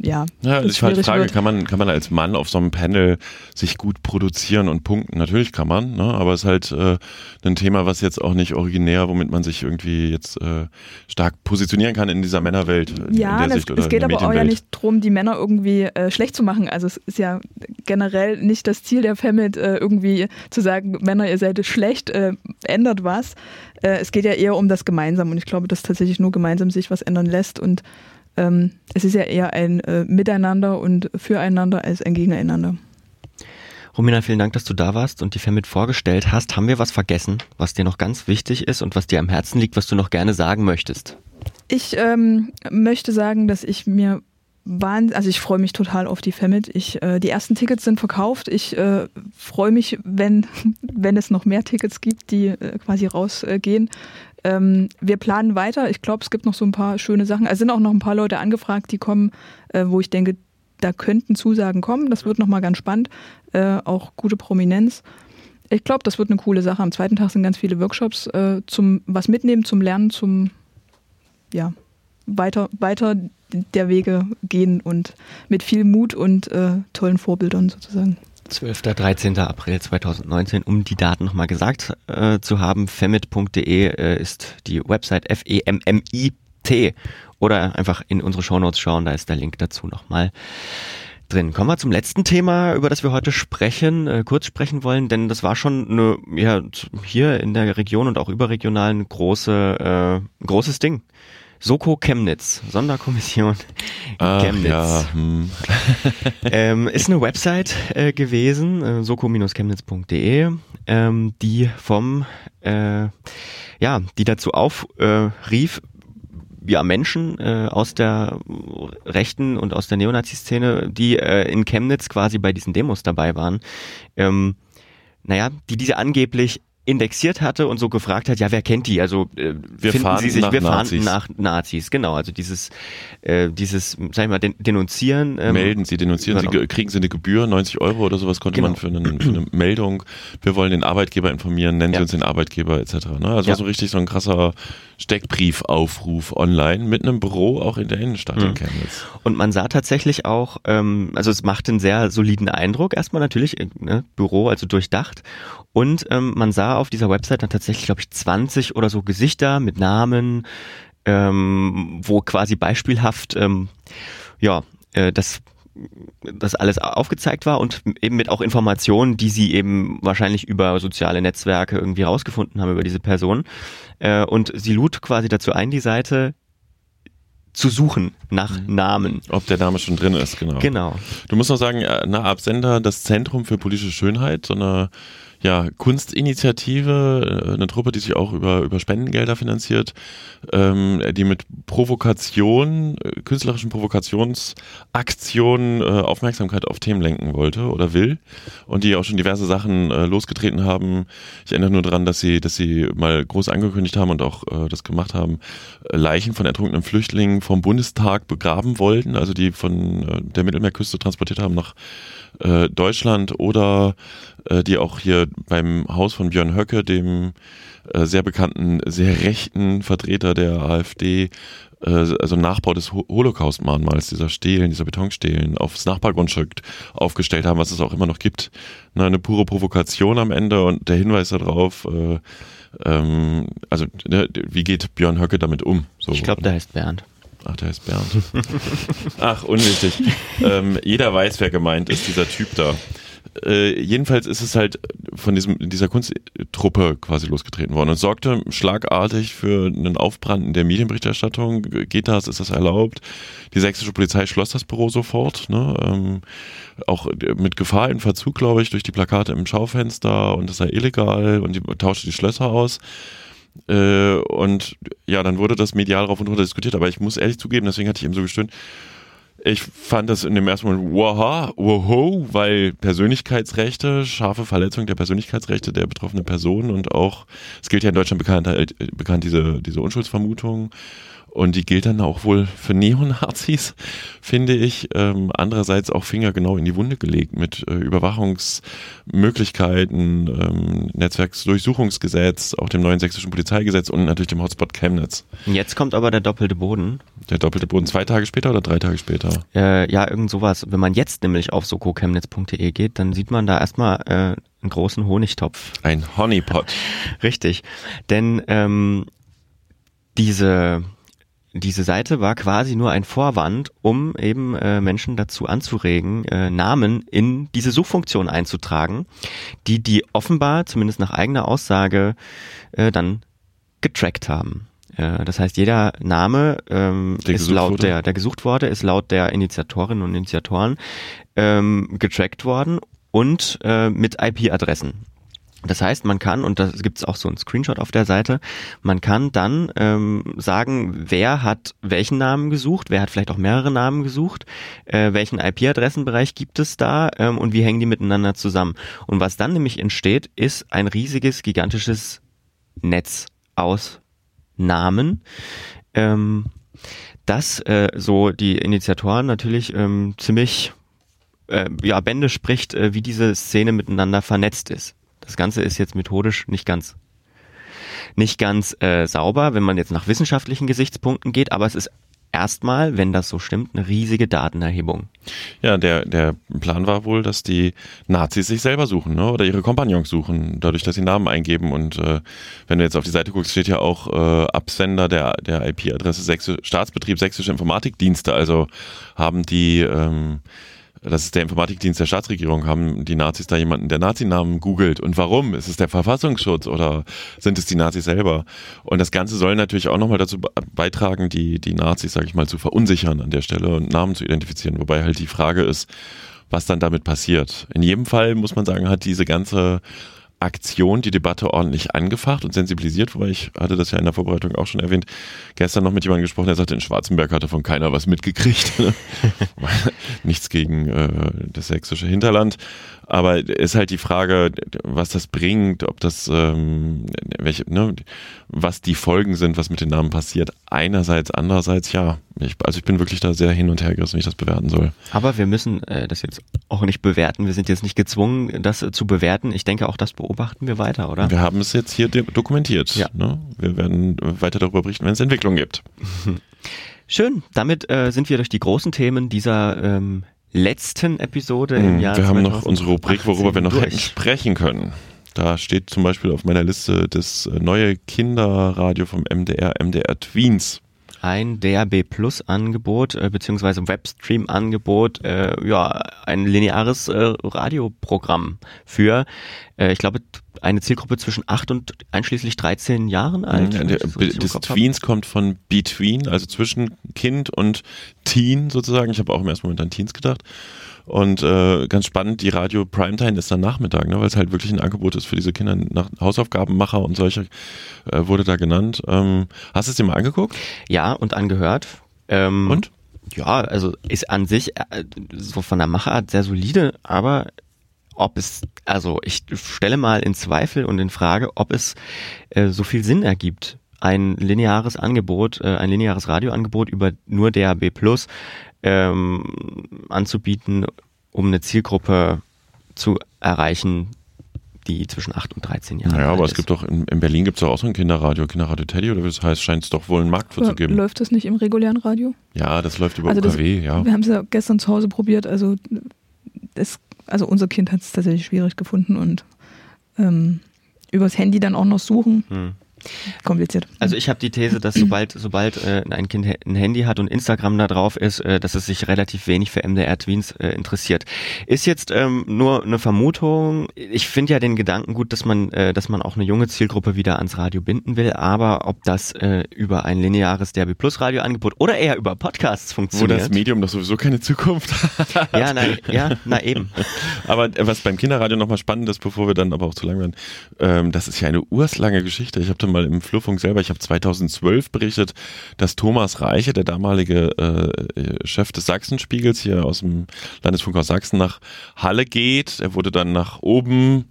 S4: ja.
S3: Ja, ist halt die Frage, kann man, kann man als Mann auf so einem Panel sich gut produzieren und punkten? Natürlich kann man, ne? aber es ist halt äh, ein Thema, was jetzt auch nicht originär, womit man sich irgendwie jetzt äh, stark positionieren kann in dieser Männerwelt.
S4: Ja,
S3: in
S4: das, es geht aber auch ja nicht darum, die Männer irgendwie äh, schlecht zu machen. Also es ist ja generell nicht das Ziel der Femit, äh, irgendwie zu sagen, Männer, ihr seid schlecht, äh, ändert was. Äh, es geht ja eher um das Gemeinsam und ich glaube, dass tatsächlich nur gemeinsam sich was ändern lässt und ähm, es ist ja eher ein äh, Miteinander und Füreinander als ein Gegeneinander.
S2: Romina, vielen Dank, dass du da warst und die Femit vorgestellt hast. Haben wir was vergessen, was dir noch ganz wichtig ist und was dir am Herzen liegt, was du noch gerne sagen möchtest?
S4: Ich ähm, möchte sagen, dass ich mir Wahnsinn, also ich freue mich total auf die Femit. Ich, äh, die ersten Tickets sind verkauft. Ich äh, freue mich, wenn, wenn es noch mehr Tickets gibt, die äh, quasi rausgehen. Ähm, wir planen weiter. Ich glaube, es gibt noch so ein paar schöne Sachen. Es sind auch noch ein paar Leute angefragt, die kommen, äh, wo ich denke, da könnten Zusagen kommen. Das wird nochmal ganz spannend. Äh, auch gute Prominenz. Ich glaube, das wird eine coole Sache. Am zweiten Tag sind ganz viele Workshops äh, zum was mitnehmen, zum Lernen, zum ja, weiter, weiter der Wege gehen und mit viel Mut und äh, tollen Vorbildern sozusagen.
S2: 12. 13. April 2019, um die Daten nochmal gesagt äh, zu haben. femit.de äh, ist die Website F-E-M-M-I-T oder einfach in unsere Shownotes schauen, da ist der Link dazu nochmal drin. Kommen wir zum letzten Thema, über das wir heute sprechen, äh, kurz sprechen wollen, denn das war schon eine, ja, hier in der Region und auch überregional ein große, äh, großes Ding. Soko Chemnitz, Sonderkommission
S3: Ach,
S2: Chemnitz.
S3: Ja, hm.
S2: ähm, ist eine Website äh, gewesen, äh, soko-chemnitz.de, ähm, die vom, äh, ja, die dazu aufrief, ja, Menschen äh, aus der Rechten und aus der Neonazi-Szene, die äh, in Chemnitz quasi bei diesen Demos dabei waren, ähm, naja, die diese angeblich indexiert hatte und so gefragt hat, ja, wer kennt die? Also äh,
S3: Wir
S2: finden
S3: fahren
S2: Sie sich,
S3: nach
S2: wir fahren
S3: Nazis.
S2: nach Nazis, genau. Also dieses, äh, dieses, sag ich mal, den, denunzieren. Ähm,
S3: melden Sie, denunzieren
S2: genau.
S3: Sie, ge- kriegen Sie eine Gebühr, 90 Euro oder sowas konnte
S2: Genau.
S3: man für, einen, für eine Meldung. Wir wollen den Arbeitgeber informieren, nennen
S2: Ja.
S3: Sie uns den Arbeitgeber etc. Ne? Also
S2: Ja.
S3: war so richtig so ein krasser Steckbriefaufruf online mit einem Büro auch in der Innenstadt in
S2: Mhm.
S3: Chemnitz.
S2: Und man sah tatsächlich auch, ähm, also es macht einen sehr soliden Eindruck, erstmal natürlich, äh, ne, Büro, also durchdacht. Und ähm, man sah auf dieser Website dann tatsächlich, glaube ich, 20 oder so Gesichter mit Namen, ähm, wo quasi beispielhaft, ähm, ja, äh, das das alles aufgezeigt war und eben mit auch Informationen, die sie eben wahrscheinlich über soziale Netzwerke irgendwie rausgefunden haben über diese Person. Äh, und sie lud quasi dazu ein, die Seite zu suchen nach Namen.
S3: Ob der Name schon drin ist, genau.
S2: Genau.
S3: Du musst noch sagen, äh, na, Absender, das Zentrum für politische Schönheit, so eine ja, Kunstinitiative, äh, eine Truppe, die sich auch über, über Spendengelder finanziert, ähm, die mit Provokation, äh, künstlerischen Provokationsaktionen äh, Aufmerksamkeit auf Themen lenken wollte oder will und die auch schon diverse Sachen äh, losgetreten haben. Ich erinnere nur daran, dass sie, dass sie mal groß angekündigt haben und auch äh, das gemacht haben, äh, Leichen von ertrunkenen Flüchtlingen vom Bundestag begraben wollten, also die von äh, der Mittelmeerküste transportiert haben nach äh, Deutschland oder äh, die auch hier beim Haus von Björn Höcke, dem äh, sehr bekannten, sehr rechten Vertreter der AfD, äh, also Nachbau des Ho- Holocaust-Mahnmals, dieser Stelen, dieser Betonstelen aufs Nachbargrundstück aufgestellt haben, was es auch immer noch gibt. Na, eine pure Provokation am Ende und der Hinweis darauf, äh, ähm, also ne, wie geht Björn Höcke damit um? So.
S2: Ich glaube, der heißt Bernd.
S3: Ach, der heißt Bernd. Ach, unwichtig. ähm, jeder weiß, wer gemeint ist, dieser Typ da. Äh, jedenfalls ist es halt von diesem, dieser Kunsttruppe quasi losgetreten worden und sorgte schlagartig für einen Aufbrand in der Medienberichterstattung. Geht das? Ist das erlaubt? Die sächsische Polizei schloss das Büro sofort, ne? ähm, auch mit Gefahr in Verzug, glaube ich, durch die Plakate im Schaufenster und das sei illegal und die tauschte die Schlösser aus. Äh, und ja, dann wurde das medial rauf und runter diskutiert, aber ich muss ehrlich zugeben, deswegen hatte ich eben so gestöhnt, ich fand das in dem ersten Moment, wow, wow, weil Persönlichkeitsrechte, scharfe Verletzung der Persönlichkeitsrechte der betroffenen Person und auch, es gilt ja in Deutschland bekannt, äh, bekannt diese, diese Unschuldsvermutung und die gilt dann auch wohl für Neonazis, finde ich. Ähm, andererseits auch Finger genau in die Wunde gelegt mit äh, Überwachungsmöglichkeiten, ähm, Netzwerksdurchsuchungsgesetz, auch dem neuen sächsischen Polizeigesetz und natürlich dem Hotspot Chemnitz.
S2: Jetzt kommt aber der doppelte Boden.
S3: Der doppelte Boden zwei Tage später oder drei Tage später?
S2: Äh, ja, irgend sowas. Wenn man jetzt nämlich auf sokochemnitz.de geht, dann sieht man da erstmal äh, einen großen Honigtopf.
S3: Ein Honeypot.
S2: Richtig. Denn ähm, diese, diese Seite war quasi nur ein Vorwand, um eben äh, Menschen dazu anzuregen, äh, Namen in diese Suchfunktion einzutragen, die die offenbar, zumindest nach eigener Aussage, äh, dann getrackt haben. Äh, Das heißt, jeder Name ähm,
S3: Der
S2: ist
S3: gesucht
S2: laut
S3: wurde?
S2: der, der gesucht wurde, ist laut der Initiatorinnen und Initiatoren ähm, getrackt worden und äh, mit IP-Adressen. Das heißt, man kann, und da gibt es auch so einen Screenshot auf der Seite, man kann dann ähm, sagen, wer hat welchen Namen gesucht, wer hat vielleicht auch mehrere Namen gesucht, äh, welchen IP-Adressenbereich gibt es da ähm, und wie hängen die miteinander zusammen. Und was dann nämlich entsteht, ist ein riesiges, gigantisches Netz aus Namen. Ähm, dass äh, so die Initiatoren natürlich ähm, ziemlich äh, ja, Bände spricht, äh, wie diese Szene miteinander vernetzt ist. Das Ganze ist jetzt methodisch nicht ganz nicht ganz äh, sauber, wenn man jetzt nach wissenschaftlichen Gesichtspunkten geht, aber es ist erstmal, wenn das so stimmt, eine riesige Datenerhebung.
S3: Ja, der, der Plan war wohl, dass die Nazis sich selber suchen ne? oder ihre Kompagnons suchen, dadurch, dass sie Namen eingeben. Und äh, wenn du jetzt auf die Seite guckst, steht ja auch äh, Absender der, der IP-Adresse Sächsisch, Staatsbetrieb Sächsische Informatikdienste. Also haben die ähm, das ist der Informatikdienst der Staatsregierung, haben die Nazis da jemanden, der Nazinamen googelt und warum? Ist es der Verfassungsschutz oder sind es die Nazis selber? Und das Ganze soll natürlich auch nochmal dazu beitragen, die, die Nazis, sag ich mal, zu verunsichern an der Stelle und Namen zu identifizieren, wobei halt die Frage ist, was dann damit passiert. In jedem Fall muss man sagen, hat diese ganze Aktion die Debatte ordentlich angefacht und sensibilisiert, wobei ich hatte das ja in der Vorbereitung auch schon erwähnt, gestern noch mit jemandem gesprochen, der sagte, in Schwarzenberg hatte von keiner was mitgekriegt. Nichts gegen äh, das sächsische Hinterland. Aber ist halt die Frage, was das bringt, ob das, ähm, welche, ne, was die Folgen sind, was mit den Namen passiert. Einerseits, andererseits, ja. Ich, also ich bin wirklich da sehr hin und her gerissen, wie ich das bewerten soll.
S2: Aber wir müssen äh, das jetzt auch nicht bewerten. Wir sind jetzt nicht gezwungen, das äh, zu bewerten. Ich denke, auch das beobachten wir weiter, oder?
S3: Wir haben es jetzt hier dokumentiert. Ja. Ne? Wir werden weiter darüber berichten, wenn es Entwicklung gibt.
S2: Schön. Damit äh, sind wir durch die großen Themen dieser ähm, letzten Episode im
S3: hm,
S2: Jahr
S3: Wir haben noch unsere Rubrik, worüber wir noch durch. hätten sprechen können. Da steht zum Beispiel auf meiner Liste das äh, neue Kinderradio vom MDR, MDR Tweens.
S2: Ein DRB Plus Angebot äh, beziehungsweise Webstream Angebot, äh, ja ein lineares äh, Radioprogramm für, äh, ich glaube eine Zielgruppe zwischen 8 und einschließlich 13 Jahren alt. Ja,
S3: der, so das Tweens kommt von Between, also zwischen Kind und Teen sozusagen. Ich habe auch im ersten Moment an Teens gedacht. Und äh, ganz spannend, die Radio Primetime ist dann Nachmittag, ne, weil es halt wirklich ein Angebot ist für diese Kinder, nach Hausaufgabenmacher und solche äh, wurde da genannt. Ähm, hast du es dir mal angeguckt?
S2: Ja, und angehört. Ähm,
S3: und?
S2: Ja, also ist an sich äh, so von der Machart sehr solide, aber ob es, also ich stelle mal in Zweifel und in Frage, ob es äh, so viel Sinn ergibt, ein lineares Angebot, äh, ein lineares Radioangebot über nur DAB Plus ähm, anzubieten, um eine Zielgruppe zu erreichen, die zwischen 8 und 13 Jahren
S3: naja, aber
S2: ist.
S3: es gibt doch, in, in Berlin gibt es doch auch so ein Kinderradio, Kinderradio Teddy oder wie das heißt, scheint es doch wohl einen Markt für ja, zu geben.
S4: Läuft das nicht im regulären Radio?
S3: Ja, das läuft über
S4: also
S3: UKW,
S4: das,
S3: ja.
S4: Wir haben es ja gestern zu Hause probiert, also das also unser Kind hat es tatsächlich schwierig gefunden und ähm, übers Handy dann auch noch suchen. Hm. Kompliziert.
S2: Also ich habe die These, dass sobald sobald äh, ein Kind ein Handy hat und Instagram da drauf ist, äh, dass es sich relativ wenig für MDR Tweens äh, interessiert. Ist jetzt ähm, nur eine Vermutung. Ich finde ja den Gedanken gut, dass man äh, dass man auch eine junge Zielgruppe wieder ans Radio binden will, aber ob das äh, über ein lineares Derby Plus Radio Angebot oder eher über Podcasts funktioniert.
S3: Wo das Medium doch sowieso keine Zukunft hat.
S2: Ja, na, ja, na eben.
S3: aber äh, was beim Kinderradio nochmal spannend ist, bevor wir dann aber auch zu lang werden, ähm, das ist ja eine urslange Geschichte. Ich habe mal im Flurfunk selber, ich habe 2012 berichtet, dass Thomas Reiche, der damalige äh, Chef des Sachsenspiegels hier aus dem Landesfunk aus Sachsen, nach Halle geht. Er wurde dann nach oben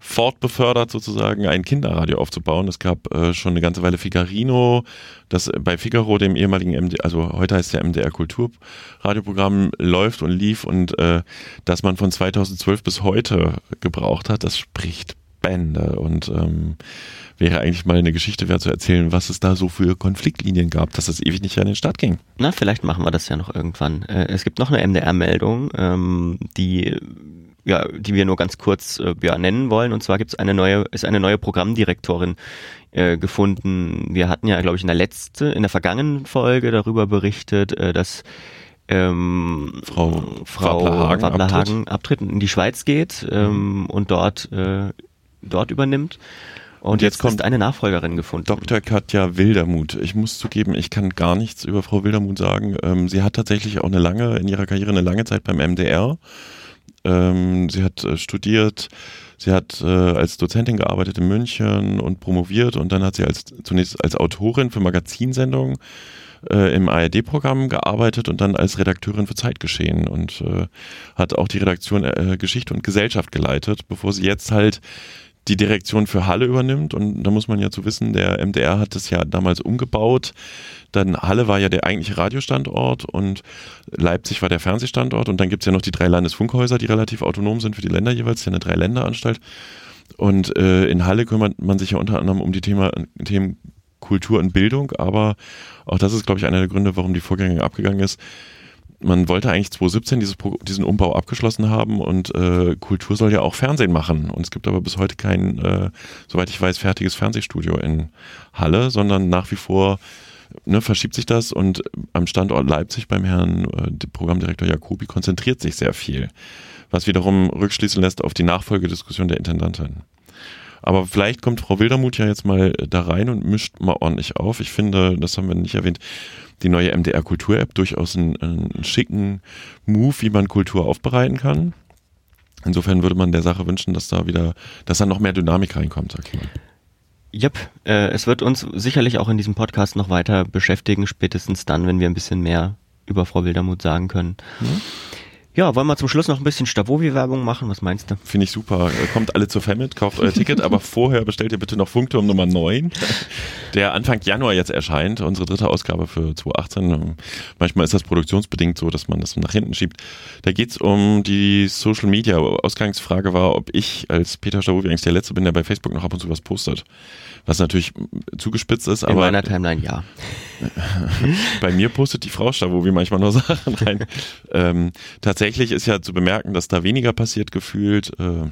S3: fortbefördert, sozusagen ein Kinderradio aufzubauen. Es gab äh, schon eine ganze Weile Figarino, das bei Figaro, dem ehemaligen MDR, also heute heißt der MDR Kulturradioprogramm, läuft und lief und äh, dass man von 2012 bis heute gebraucht hat, das spricht Bände und ähm, wäre eigentlich mal eine Geschichte wert zu erzählen, was es da so für Konfliktlinien gab, dass das ewig nicht an den Start ging.
S2: Na, vielleicht machen wir das ja noch irgendwann. Äh, es gibt noch eine MDR-Meldung, ähm, die ja, die wir nur ganz kurz äh, ja, nennen wollen. Und zwar gibt es eine neue, ist eine neue Programmdirektorin äh, gefunden. Wir hatten ja, glaube ich, in der letzten, in der vergangenen Folge darüber berichtet, äh, dass ähm,
S3: Frau,
S2: Frau Wapplerhagen, Wapplerhagen abtritt. abtritt und in die Schweiz geht ähm, mhm. und dort, äh, dort übernimmt. Und, und jetzt, jetzt kommt eine Nachfolgerin gefunden.
S3: Dr. Katja Wildermuth. Ich muss zugeben, ich kann gar nichts über Frau Wildermuth sagen. Ähm, sie hat tatsächlich auch eine lange, in ihrer Karriere eine lange Zeit beim MDR. Ähm, sie hat äh, studiert, sie hat äh, als Dozentin gearbeitet in München und promoviert und dann hat sie als zunächst als Autorin für Magazinsendungen äh, im ARD-Programm gearbeitet und dann als Redakteurin für Zeitgeschehen und äh, hat auch die Redaktion äh, Geschichte und Gesellschaft geleitet, bevor sie jetzt halt die Direktion für Halle übernimmt. Und da muss man ja zu wissen, der MDR hat es ja damals umgebaut. Dann Halle war ja der eigentliche Radiostandort und Leipzig war der Fernsehstandort. Und dann gibt es ja noch die drei Landesfunkhäuser, die relativ autonom sind für die Länder jeweils. Das ja eine Drei-Länder-Anstalt. Und äh, in Halle kümmert man sich ja unter anderem um die Thema, Themen Kultur und Bildung, aber auch das ist, glaube ich, einer der Gründe, warum die Vorgänge abgegangen ist man wollte eigentlich 2017 dieses, diesen Umbau abgeschlossen haben und äh, Kultur soll ja auch Fernsehen machen. Und es gibt aber bis heute kein, äh, soweit ich weiß, fertiges Fernsehstudio in Halle, sondern nach wie vor ne, verschiebt sich das und am Standort Leipzig beim Herrn äh, Programmdirektor Jacobi konzentriert sich sehr viel, was wiederum rückschließen lässt auf die Nachfolgediskussion der Intendantin. Aber vielleicht kommt Frau Wildermuth ja jetzt mal da rein und mischt mal ordentlich auf. Ich finde, das haben wir nicht erwähnt, die neue MDR Kultur App durchaus einen, einen schicken Move, wie man Kultur aufbereiten kann. Insofern würde man der Sache wünschen, dass da wieder, dass da noch mehr Dynamik reinkommt, sag ich mal.
S2: Yep, äh, es wird uns sicherlich auch in diesem Podcast noch weiter beschäftigen, spätestens dann, wenn wir ein bisschen mehr über Frau Wildermuth sagen können. Mhm. Ja, wollen wir zum Schluss noch ein bisschen Stavovi-Werbung machen? Was meinst du?
S3: Finde ich super. Kommt alle zur Famit, kauft euer Ticket, aber vorher bestellt ihr bitte noch Funkturm Nummer 9, der Anfang Januar jetzt erscheint. Unsere dritte Ausgabe für 2018. Manchmal ist das produktionsbedingt so, dass man das nach hinten schiebt. Da geht es um die Social Media. Ausgangsfrage war, ob ich als Peter Stavovi eigentlich der Letzte bin, der bei Facebook noch ab und zu was postet was natürlich zugespitzt ist. In aber
S2: meiner Timeline ja.
S3: bei mir postet die Frau wie manchmal nur Sachen rein. ähm, tatsächlich ist ja zu bemerken, dass da weniger passiert gefühlt. Äh,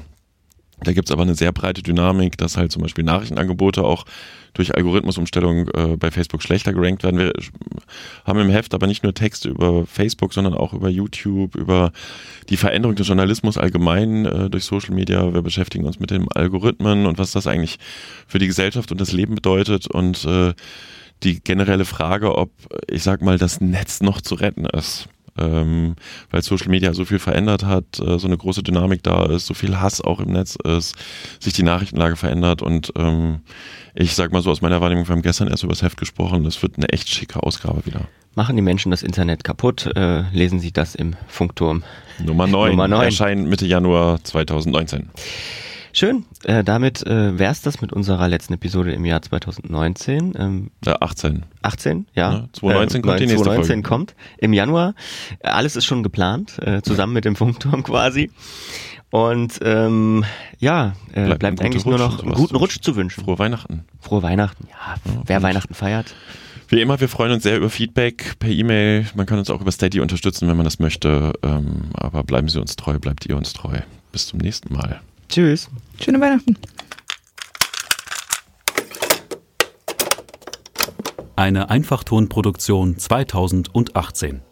S3: da gibt's aber eine sehr breite Dynamik, dass halt zum Beispiel Nachrichtenangebote auch durch Algorithmusumstellung äh, bei Facebook schlechter gerankt werden. Wir haben im Heft aber nicht nur Texte über Facebook, sondern auch über YouTube, über die Veränderung des Journalismus allgemein äh, durch Social Media. Wir beschäftigen uns mit den Algorithmen und was das eigentlich für die Gesellschaft und das Leben bedeutet und die generelle Frage, ob, ich sag mal, das Netz noch zu retten ist ähm, weil Social Media so viel verändert hat, äh, so eine große Dynamik da ist, so viel Hass auch im Netz ist, sich die Nachrichtenlage verändert und ähm, ich sag mal so aus meiner Wahrnehmung, wir haben gestern erst über das Heft gesprochen, es wird eine echt schicke Ausgabe wieder.
S2: Machen die Menschen das Internet kaputt? Äh, lesen Sie das im Funkturm.
S3: Nummer 9, Nummer 9. erscheint Mitte Januar 2019.
S2: Schön. Äh, damit äh, wäre es das mit unserer letzten Episode im Jahr 2019. Ähm,
S3: ja, 18.
S2: 18, ja. ja
S3: 2019 äh, kommt die nächste 2019 Folge.
S2: kommt im Januar. Alles ist schon geplant, äh, zusammen mit dem Funkturm quasi. Und ähm, ja, äh, bleibt, bleibt eigentlich Rutsch, nur noch einen guten Rutsch zu wünschen.
S3: Frohe Weihnachten.
S2: Frohe Weihnachten, ja. ja wer Weihnachten feiert.
S3: Wie immer, wir freuen uns sehr über Feedback per E-Mail. Man kann uns auch über Steady unterstützen, wenn man das möchte. Ähm, aber bleiben Sie uns treu, bleibt ihr uns treu. Bis zum nächsten Mal.
S2: Tschüss.
S4: Schöne Weihnachten.
S8: Eine Einfachtonproduktion 2018.